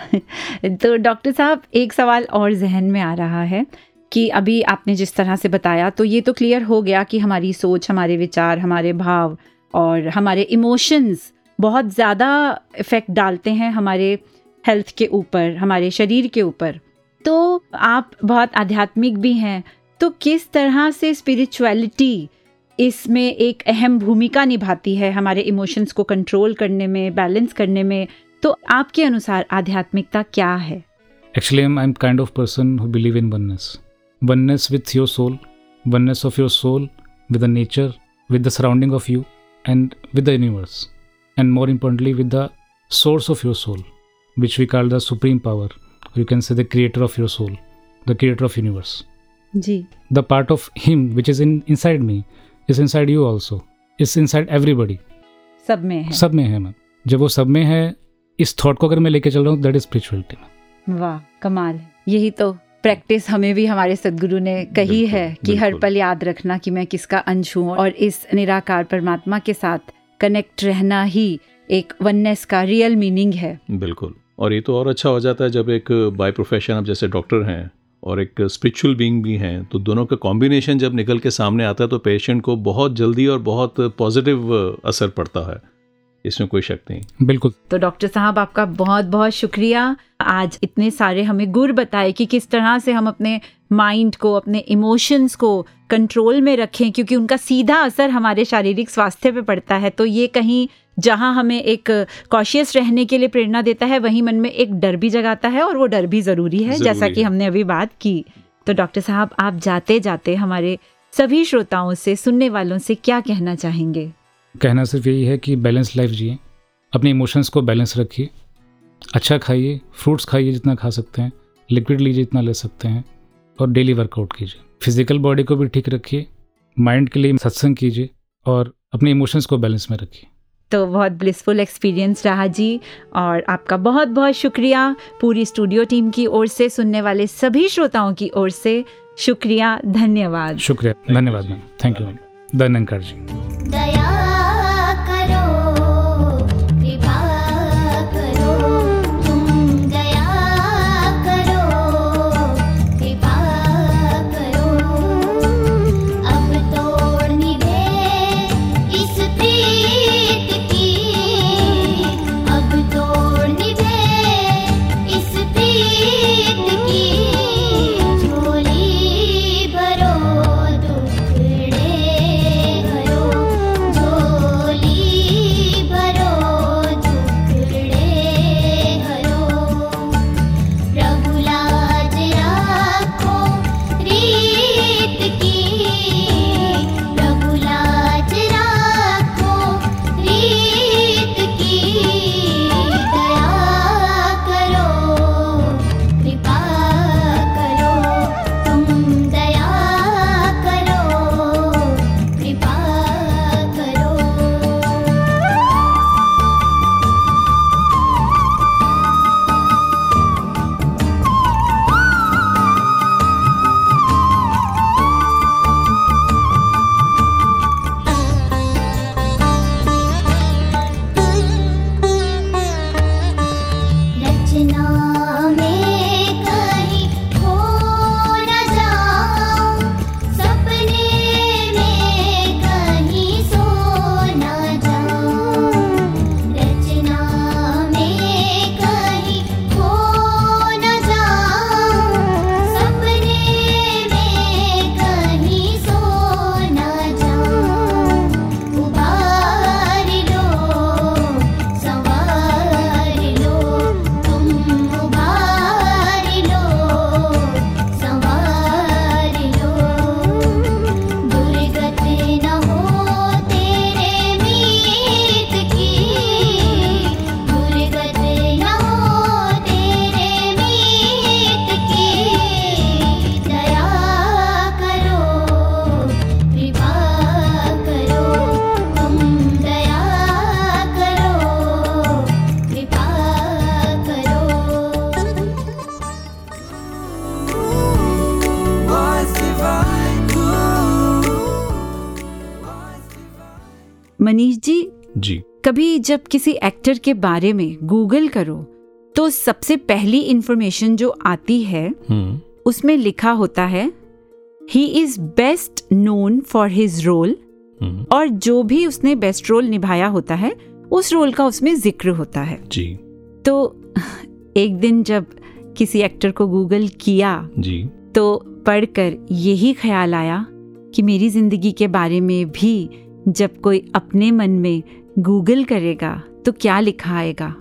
में। तो डॉक्टर साहब एक सवाल और जहन में आ रहा है कि अभी आपने जिस तरह से बताया तो ये तो क्लियर हो गया कि हमारी सोच हमारे विचार हमारे भाव और हमारे इमोशंस बहुत ज़्यादा इफ़ेक्ट डालते हैं हमारे हेल्थ के ऊपर, हमारे शरीर के ऊपर। तो आप बहुत आध्यात्मिक भी हैं तो किस तरह से स्पिरिचुअलिटी इसमें एक अहम भूमिका निभाती है हमारे इमोशंस को कंट्रोल करने में बैलेंस करने में? तो आपके अनुसार आध्यात्मिकता क्या है? Actually I am kind of person who believe in oneness oneness with your soul oneness of your soul with the nature with the surrounding of you and with the universe And more importantly, with the source of your soul, which we call the supreme power. Or you can say the creator of your soul, the creator of universe. जी The part of him which is in inside me is inside you also. Is inside everybody. सब में है सब में है ma'am जब वो सब में है इस थॉट को अगर मैं लेके चल रहा हूँ दैट इज़ स्पिरिचुअलिटी वाह कमाल है यही तो प्रैक्टिस हमें भी हमारे सदगुरु ने कही है कि हर पल याद रखना कि मैं किसका अंश हूँ और इस निराकार परमात्मा के साथ कनेक्ट रहना ही एक वननेस का रियल मीनिंग है। बिल्कुल। और ये तो और अच्छा हो जाता है जब एक बाय प्रोफेशन आप जैसे डॉक्टर हैं और एक स्पिरिचुअल बीइंग भी हैं तो दोनों का कॉम्बिनेशन जब निकल के सामने आता है तो पेशेंट को बहुत जल्दी और बहुत पॉजिटिव असर पड़ता है। इसमें कोई शक नहीं। बिल्कुल। तो डॉक्टर साहब आपका बहुत बहुत शुक्रिया। आज इतने सारे हमें गुर बताए कि किस तरह से हम अपने माइंड को अपने इमोशंस को कंट्रोल में रखें क्योंकि उनका सीधा असर हमारे शारीरिक स्वास्थ्य पे पड़ता है। तो ये कहीं जहाँ हमें एक कॉशियस रहने के लिए प्रेरणा देता है वहीं मन में एक डर भी जगाता है और वो डर भी ज़रूरी है जैसा कि हमने अभी बात की। तो डॉक्टर साहब आप जाते जाते हमारे सभी श्रोताओं से सुनने वालों से क्या कहना चाहेंगे? कहना सिर्फ़ यही है कि बैलेंस लाइफ जिए अपने इमोशंस को बैलेंस रखिए। अच्छा खाइए फ्रूट्स खाइए जितना खा सकते हैं लिक्विड लीजिए जितना ले सकते हैं। और डेली वर्कआउट कीजिए। फ़िज़िकल बॉडी को भी ठीक रखिए माइंड के लिए सत्संग कीजिए और अपने इमोशंस को बैलेंस में रखिए। तो बहुत ब्लिसफुल एक्सपीरियंस रहा जी और आपका बहुत बहुत शुक्रिया पूरी स्टूडियो टीम की ओर से सुनने वाले सभी श्रोताओं की ओर से। शुक्रिया धन्यवाद। शुक्रिया धन्यवाद मैम। Thank you ma'am. धन्यकार जी। कभी जब किसी एक्टर के बारे में गूगल करो तो सबसे पहली इंफॉर्मेशन जो आती है हम्म। उसमें लिखा होता है he is best known for his role और जो भी उसने बेस्ट रोल निभाया होता है उस रोल का उसमें ज़िक्र होता है। जी। तो एक दिन जब किसी एक्टर को गूगल किया जी। तो पढ़कर यही ख्याल आया कि मेरी ज़िंदगी के बारे में भी जब कोई अपने मन में गूगल करेगा तो क्या लिखा आएगा?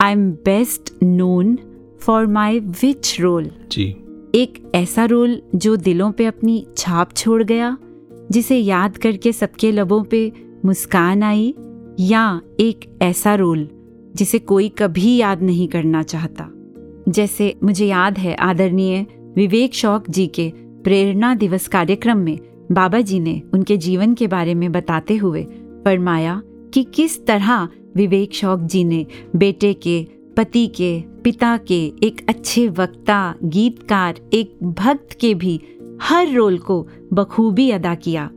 I am best known for my which role जी। एक ऐसा रोल जो दिलों पे अपनी छाप छोड़ गया जिसे याद करके सबके लबों पे मुस्कान आई या एक ऐसा रोल जिसे कोई कभी याद नहीं करना चाहता। जैसे मुझे याद है आदरणीय विवेक शौक जी के प्रेरणा दिवस कार्यक्रम में बाबा जी ने उनके जीवन के बारे में बताते हुए फरमाया कि किस तरह विवेक शौक जी ने बेटे के, पति के, पिता के एक अच्छे वक्ता, गीतकार, एक भक्त के भी हर रोल को बखूबी अदा किया।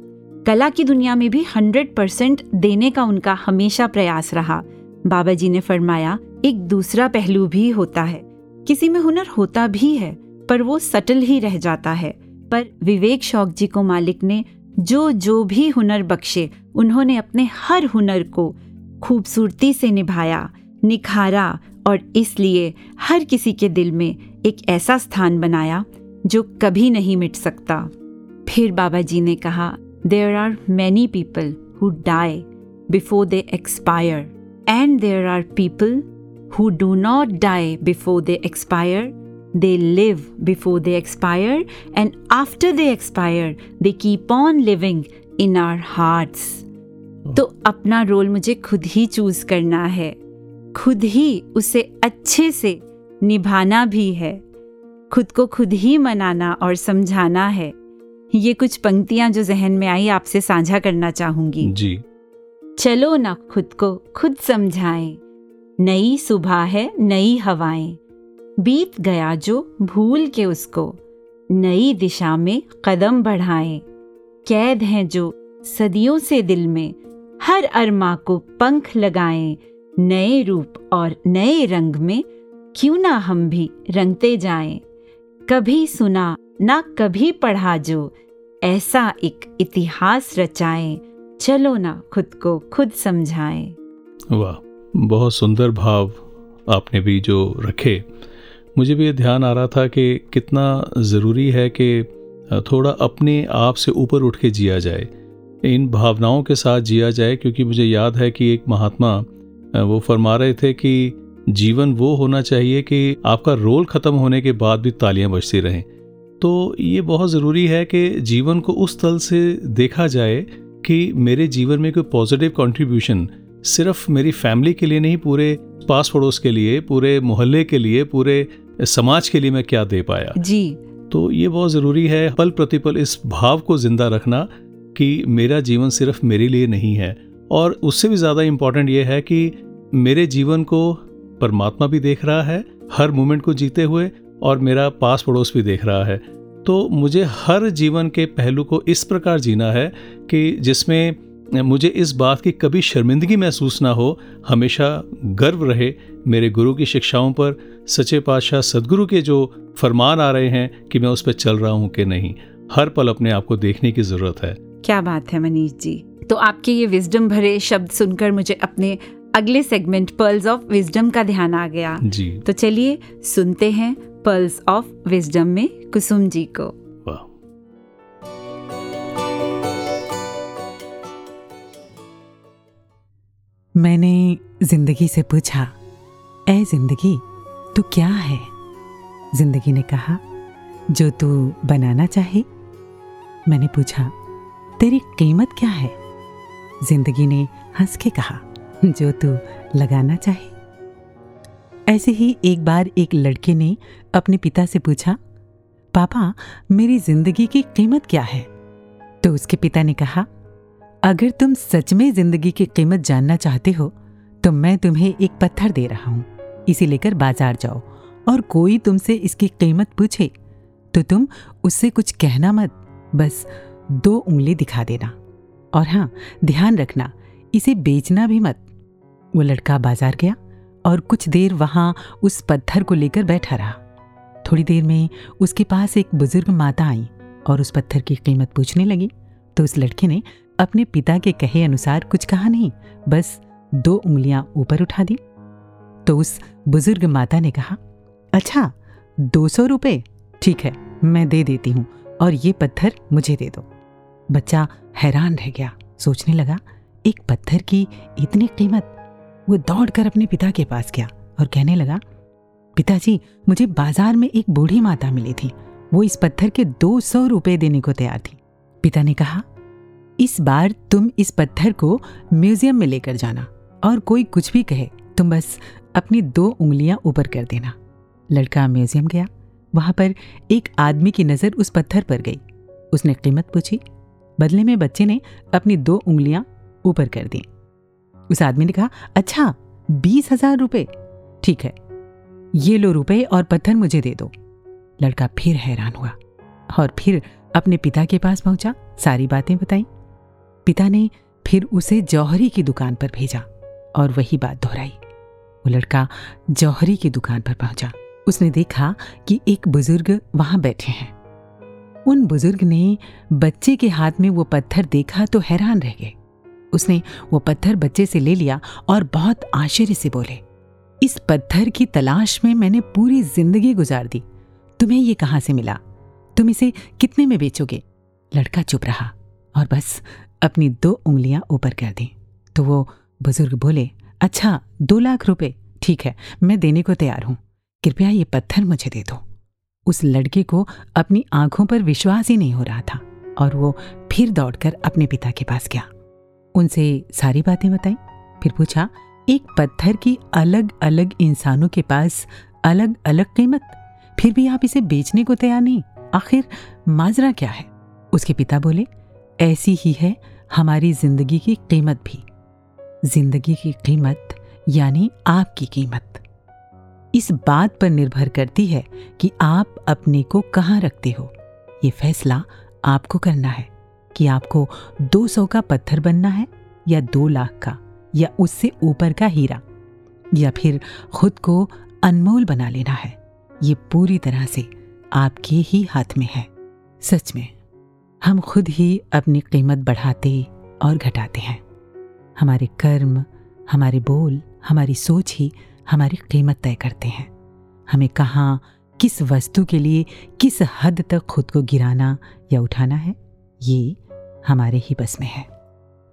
कला की दुनिया में भी हंड्रेड परसेंट देने का उनका हमेशा प्रयास रहा। बाबा जी ने फरमाया, एक दूसरा पहलू भी होता है। किसी में हुनर होता भी है, पर वो सटल ही रह जाता है। पर विवेक शौक जी को मालिक ने जो जो भी हुनर बख्शे, उन्होंने अपने हर हुनर को खूबसूरती से निभाया, निखारा और इसलिए हर किसी के दिल में एक ऐसा स्थान बनाया जो कभी नहीं मिट सकता फिर बाबा जी ने कहा there are many people who die before they expire and there are people who do not die before they expire. They live before they expire, and after they expire, they keep on living in our hearts. तो अपना role मुझे खुद ही choose करना है। खुद ही उसे अच्छे से निभाना भी है। खुद को खुद ही मनाना और समझाना है। ये कुछ पंक्तियाँ जो जहन में आई आपसे साझा करना चाहूँगी। जी। चलो ना खुद को खुद समझाएँ। नई सुबह है नई हवाएँ। बीत गया जो भूल के उसको। नई दिशा में कदम बढ़ाएँ। कैद हैं जो सदियों से दिल में हर अरमा को पंख लगाएँ। नए रूप और नए रंग में क्यों ना हम भी रंगते जाएँ। कभी सुना ना कभी पढ़ा जो ऐसा एक इतिहास रचाएँ। चलो ना खुद को खुद समझाएँ। वाह, बहुत सुंदर भाव आपने भी जो रखे। मुझे भी ये ध्यान आ रहा था कि कितना ज़रूरी है कि थोड़ा अपने आप से ऊपर उठ के जिया जाए। इन भावनाओं के साथ जिया जाए, क्योंकि मुझे याद है कि एक महात्मा वो फरमा रहे थे कि जीवन वो होना चाहिए कि आपका रोल ख़त्म होने के बाद भी तालियाँ बजती रहें। तो ये बहुत ज़रूरी है कि जीवन को उस तल से देखा जाए कि मेरे जीवन में कोई पॉजिटिव कंट्रीब्यूशन सिर्फ़ मेरी फैमिली के लिए नहीं, पूरे पास पड़ोस के लिए, पूरे मोहल्ले के लिए, पूरे समाज के लिए मैं क्या दे पाया? जी। तो ये बहुत ज़रूरी है पल प्रतिपल इस भाव को ज़िंदा रखना कि मेरा जीवन सिर्फ़ मेरे लिए नहीं है। और उससे भी ज़्यादा इंपॉर्टेंट ये है कि मेरे जीवन को परमात्मा भी देख रहा है हर मोमेंट को जीते हुए और मेरा पास पड़ोस भी देख रहा है। तो मुझे हर जीवन के पहलू को इस प्रकार जीना है कि जिसमें मुझे इस बात की कभी शर्मिंदगी महसूस ना हो। हमेशा गर्व रहे मेरे गुरु की शिक्षाओं पर। सच्चे पातशाह सदगुरु के जो फरमान आ रहे हैं कि मैं उस पर चल रहा हूँ कि नहीं हर पल अपने आप को देखने की ज़रूरत है। क्या बात है मनीष जी। तो आपके ये विजडम भरे शब्द सुनकर मुझे अपने अगले सेगमेंट पर्ल्स ऑफ़ विजडम का ध्यान आ गया। जी। तो चलिए सुनते हैं पर्ल्स ऑफ़ विजडम में कुसुम जी को। मैंने ज़िंदगी से पूछा ए ज़िंदगी, तू क्या है? ज़िंदगी ने कहा, जो तू बनाना चाहे। मैंने पूछा, तेरी कीमत क्या है? ज़िंदगी ने हंस के कहा, जो तू लगाना चाहे। ऐसे ही एक बार एक लड़के ने अपने पिता से पूछा, पापा, मेरी ज़िंदगी की कीमत क्या है? तो उसके पिता ने कहा अगर तुम सच में ज़िंदगी की कीमत जानना चाहते हो तो मैं तुम्हें एक पत्थर दे रहा हूँ। इसे लेकर बाज़ार जाओ और कोई तुमसे इसकी कीमत पूछे तो तुम उससे कुछ कहना मत। बस दो उंगली दिखा देना और हाँ ध्यान रखना, इसे बेचना भी मत। वो लड़का बाज़ार गया और कुछ देर वहाँ उस पत्थर को लेकर बैठा रहा। थोड़ी देर में उसके पास एक बुज़ुर्ग माता आई और उस पत्थर की कीमत पूछने लगी तो उस लड़के ने अपने पिता के कहे अनुसार कुछ कहा नहीं, बस दो उंगलियाँ ऊपर उठा दी। तो उस बुज़ुर्ग माता ने कहा अच्छा दो सौ रुपये ठीक है, मैं दे देती हूँ, और ये पत्थर मुझे दे दो। बच्चा हैरान रह गया, सोचने लगा, एक पत्थर की इतनी कीमत? वो दौड़कर अपने पिता के पास गया और कहने लगा, पिताजी, मुझे बाज़ार में एक बूढ़ी माता मिली थी, वो इस पत्थर के दो सौ रुपये देने को तैयार थी। पिता ने कहा इस बार तुम इस पत्थर को म्यूज़ियम में लेकर जाना और कोई कुछ भी कहे, तुम बस अपनी दो उंगलियाँ ऊपर कर देना। लड़का म्यूज़ियम गया। वहाँ पर एक आदमी की नज़र उस पत्थर पर गई। उसने कीमत पूछी। बदले में बच्चे ने अपनी दो उंगलियाँ ऊपर कर दी। उस आदमी ने कहा अच्छा बीस हज़ार रुपये ठीक है, ये लो रुपए और पत्थर मुझे दे दो। लड़का फिर हैरान हुआ और फिर अपने पिता के पास पहुँचा। सारी बातें बताई। पिता ने फिर उसे जौहरी की दुकान पर भेजा और वही बात दोहराई। वो लड़का जौहरी की दुकान पर पहुँचा। उसने देखा कि एक बुज़ुर्ग वहाँ बैठे हैं। उन बुज़ुर्ग ने बच्चे के हाथ में वो पत्थर देखा तो हैरान रह गए। उसने वो पत्थर बच्चे से ले लिया और बहुत आश्चर्य से बोले, इस पत्थर की तलाश में मैंने पूरी ज़िंदगी गुजार दी। तुम्हें ये कहाँ से मिला? तुम इसे कितने में बेचोगे? लड़का चुप रहा और बस अपनी दो उंगलियाँ ऊपर कर दी। तो वो बुज़ुर्ग बोले अच्छा दो लाख रुपए, ठीक है, मैं देने को तैयार हूँ। कृपया ये पत्थर मुझे दे दो। उस लड़के को अपनी आँखों पर विश्वास ही नहीं हो रहा था और वो फिर दौड़कर अपने पिता के पास गया। उनसे सारी बातें बताई, फिर पूछा, एक पत्थर की अलग अलग इंसानों के पास अलग अलग कीमत? फिर भी आप इसे बेचने को तैयार नहीं? आखिर माजरा क्या है? उसके पिता बोले, ऐसी ही है हमारी ज़िंदगी की कीमत भी। ज़िंदगी की कीमत, यानी आपकी कीमत। इस बात पर निर्भर करती है कि आप अपने को कहाँ रखते हो। ये फैसला आपको करना है कि आपको 200 का पत्थर बनना है या दो लाख का, या उससे ऊपर का हीरा, या फिर खुद को अनमोल बना लेना है। ये पूरी तरह से आपके ही हाथ में है। सच में हम खुद ही अपनी कीमत बढ़ाते और घटाते हैं। हमारे कर्म, हमारे बोल, हमारी सोच ही हमारी कीमत तय करते हैं। हमें कहाँ, किस वस्तु के लिए, किस हद तक खुद को गिराना या उठाना है, ये हमारे ही बस में है।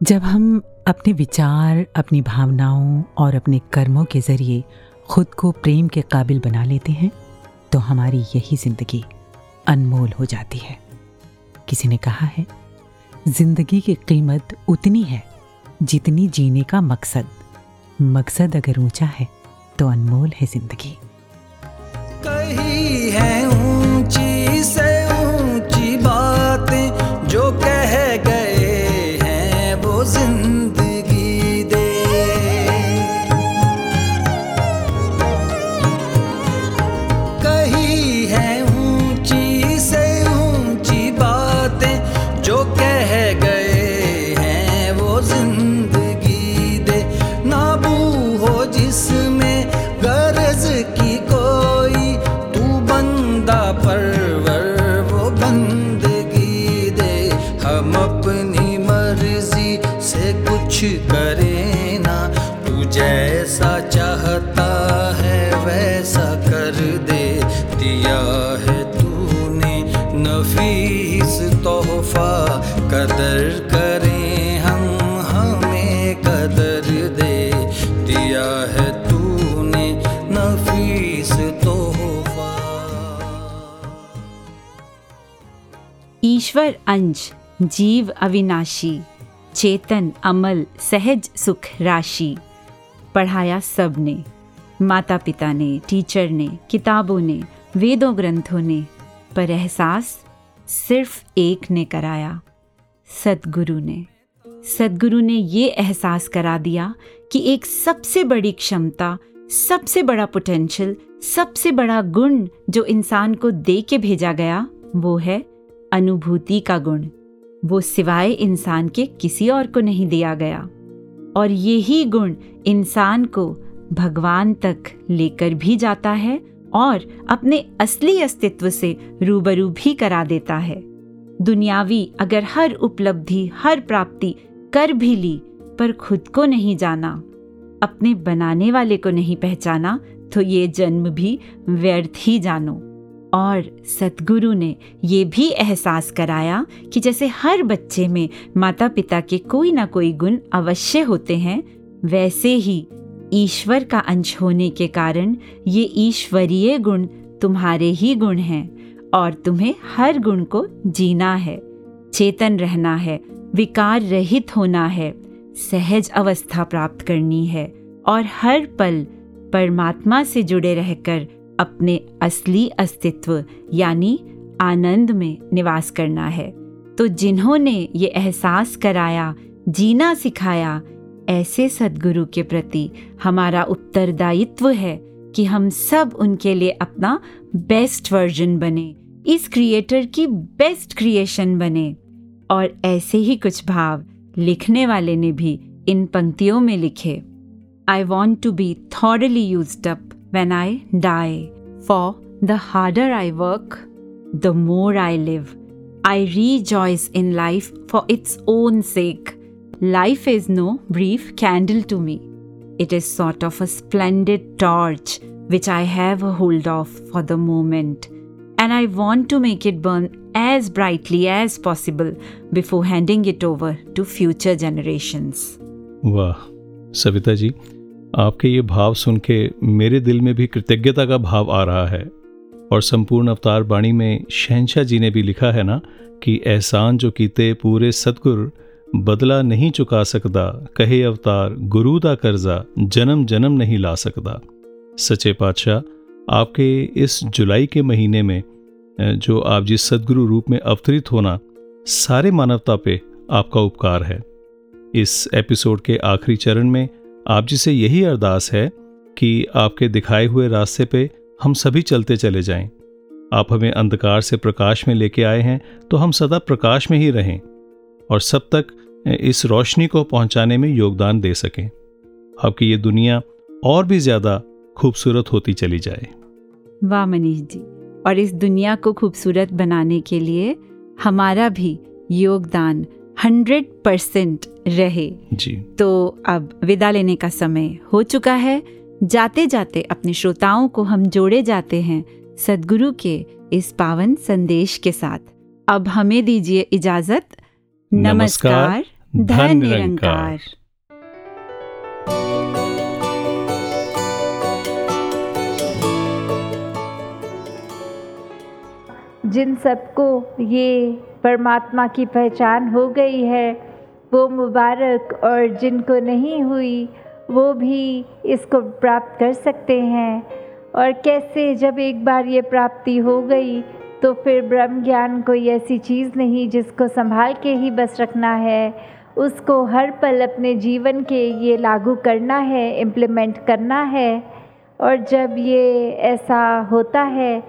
जब हम अपने विचार, अपनी भावनाओं और अपने कर्मों के ज़रिए खुद को प्रेम के काबिल बना लेते हैं तो हमारी यही ज़िंदगी अनमोल हो जाती है। किसी ने कहा है, ज़िंदगी की कीमत उतनी है जितनी जीने का मकसद। मकसद अगर ऊँचा है तो अनमोल है ज़िंदगी। कही है ऊँची कदर करें हम, हमें कदर दे। दिया है तूने नफीस तोहफा। ईश्वर अंश, जीव अविनाशी, चेतन अमल, सहज सुख राशि। पढ़ाया सबने माता पिता ने, टीचर ने, किताबों ने, वेदों ग्रंथों ने, पर एहसास सिर्फ़ एक ने कराया। सदगुरु ने। सदगुरु ने ये एहसास करा दिया कि एक सबसे बड़ी क्षमता, सबसे बड़ा पोटेंशियल सबसे बड़ा गुण जो इंसान को दे के भेजा गया, वो है अनुभूति का गुण। वो सिवाय इंसान के किसी और को नहीं दिया गया। और यही गुण इंसान को भगवान तक लेकर भी जाता है और अपने असली अस्तित्व से रूबरू भी करा देता है। दुनियावी अगर हर उपलब्धि, हर प्राप्ति कर भी ली, पर खुद को नहीं जाना, अपने बनाने वाले को नहीं पहचाना तो ये जन्म भी व्यर्थ ही जानो। और सतगुरु ने ये भी एहसास कराया कि जैसे हर बच्चे में माता पिता के कोई ना कोई गुण अवश्य होते हैं, वैसे ही ईश्वर का अंश होने के कारण ये ईश्वरीय गुण तुम्हारे ही गुण हैं। और तुम्हें हर गुण को जीना है, चेतन रहना है, विकार रहित होना है, सहज अवस्था प्राप्त करनी है और हर पल परमात्मा से जुड़े रहकर अपने असली अस्तित्व यानी आनंद में निवास करना है। तो जिन्होंने ये एहसास कराया, जीना सिखाया, ऐसे सदगुरु के प्रति हमारा उत्तरदायित्व है कि हम सब उनके लिए अपना बेस्ट वर्जन बने। इस क्रिएटर की बेस्ट क्रिएशन बने। और ऐसे ही कुछ भाव लिखने वाले ने भी इन पंक्तियों में लिखे। I want to be thoroughly used up when I die for the harder I work the more I live I rejoice in life for its own sake life is no brief candle to me it is sort of a splendid torch which I have hold of for the moment And I want to make it burn as brightly as possible before handing it over to future generations. वाह, सविता जी, आपके ये भाव सुन के मेरे दिल में भी कृतज्ञता का भाव आ रहा है और संपूर्ण अवतार बाणी में शहनशाह जी ने भी लिखा है ना कि एहसान जो कीते पूरे सतगुर, बदला नहीं चुका सकता, कहे अवतार गुरु दा कर्जा, जन्म जन्म नहीं ला सकता सचे पातशाह आपके इस जुलाई के महीने में जो आप जिस सदगुरु रूप में अवतरित होना, सारे मानवता पे आपका उपकार है। इस एपिसोड के आखिरी चरण में आप जी से यही अरदास है कि आपके दिखाए हुए रास्ते पे हम सभी चलते चले जाएँ। आप हमें अंधकार से प्रकाश में लेके आए हैं तो हम सदा प्रकाश में ही रहें और सब तक इस रोशनी को पहुँचाने में योगदान दे सकें। आपकी ये दुनिया और भी ज़्यादा खूबसूरत होती चली जाए। वाह मनीष जी और इस दुनिया को खूबसूरत बनाने के लिए हमारा भी योगदान हंड्रेड परसेंट रहे। जी। तो अब विदा लेने का समय हो चुका है। जाते जाते अपने श्रोताओं को हम जोड़े जाते हैं सदगुरु के इस पावन संदेश के साथ। अब हमें दीजिए इजाज़त। नमस्कार, धन निरंकार। जिन सबको ये परमात्मा की पहचान हो गई है, वो मुबारक और जिनको नहीं हुई, वो भी इसको प्राप्त कर सकते हैं। और कैसे जब एक बार ये प्राप्ति हो गई तो फिर ब्रह्म ज्ञान कोई ऐसी चीज़ नहीं जिसको संभाल के ही बस रखना है। उसको हर पल अपने जीवन के ये लागू करना है इम्प्लीमेंट करना है। और जब ये ऐसा होता है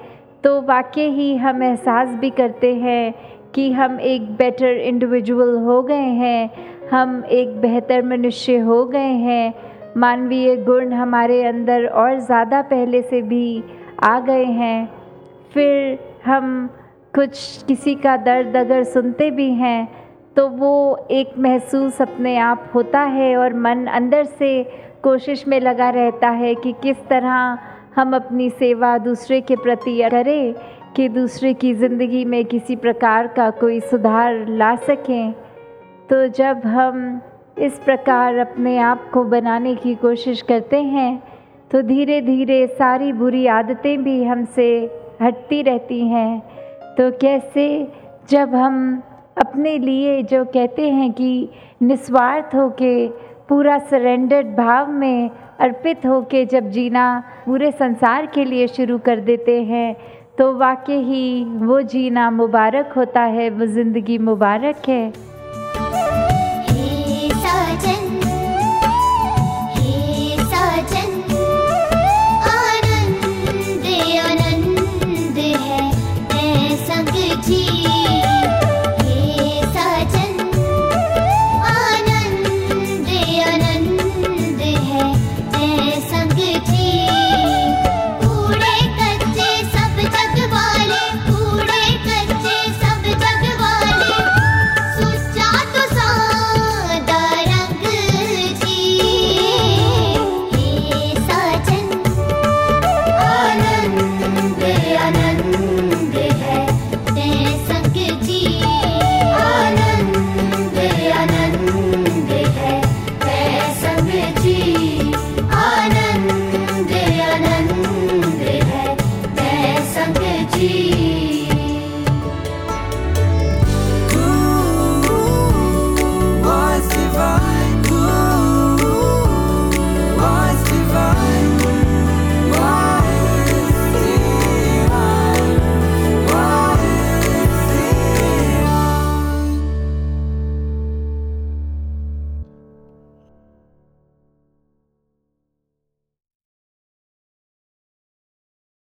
तो वाकई ही हम एहसास भी करते हैं कि हम एक बेटर इंडिविजुअल हो गए हैं, हम एक बेहतर मनुष्य हो गए हैं। मानवीय गुण हमारे अंदर और ज़्यादा पहले से भी आ गए हैं। फिर हम कुछ किसी का दर्द अगर सुनते भी हैं तो वो एक महसूस अपने आप होता है और मन अंदर से कोशिश में लगा रहता है कि किस तरह हम अपनी सेवा दूसरे के प्रति करें कि दूसरे की ज़िंदगी में किसी प्रकार का कोई सुधार ला सकें। तो जब हम इस प्रकार अपने आप को बनाने की कोशिश करते हैं तो धीरे धीरे सारी बुरी आदतें भी हमसे हटती रहती हैं। तो कैसे? जब हम अपने लिए जो कहते हैं कि निस्वार्थ हो के पूरा सरेंडर्ड भाव में अर्पित होकर जब जीना पूरे संसार के लिए शुरू कर देते हैं तो वाकई ही वो जीना मुबारक होता है, वो ज़िंदगी मुबारक है।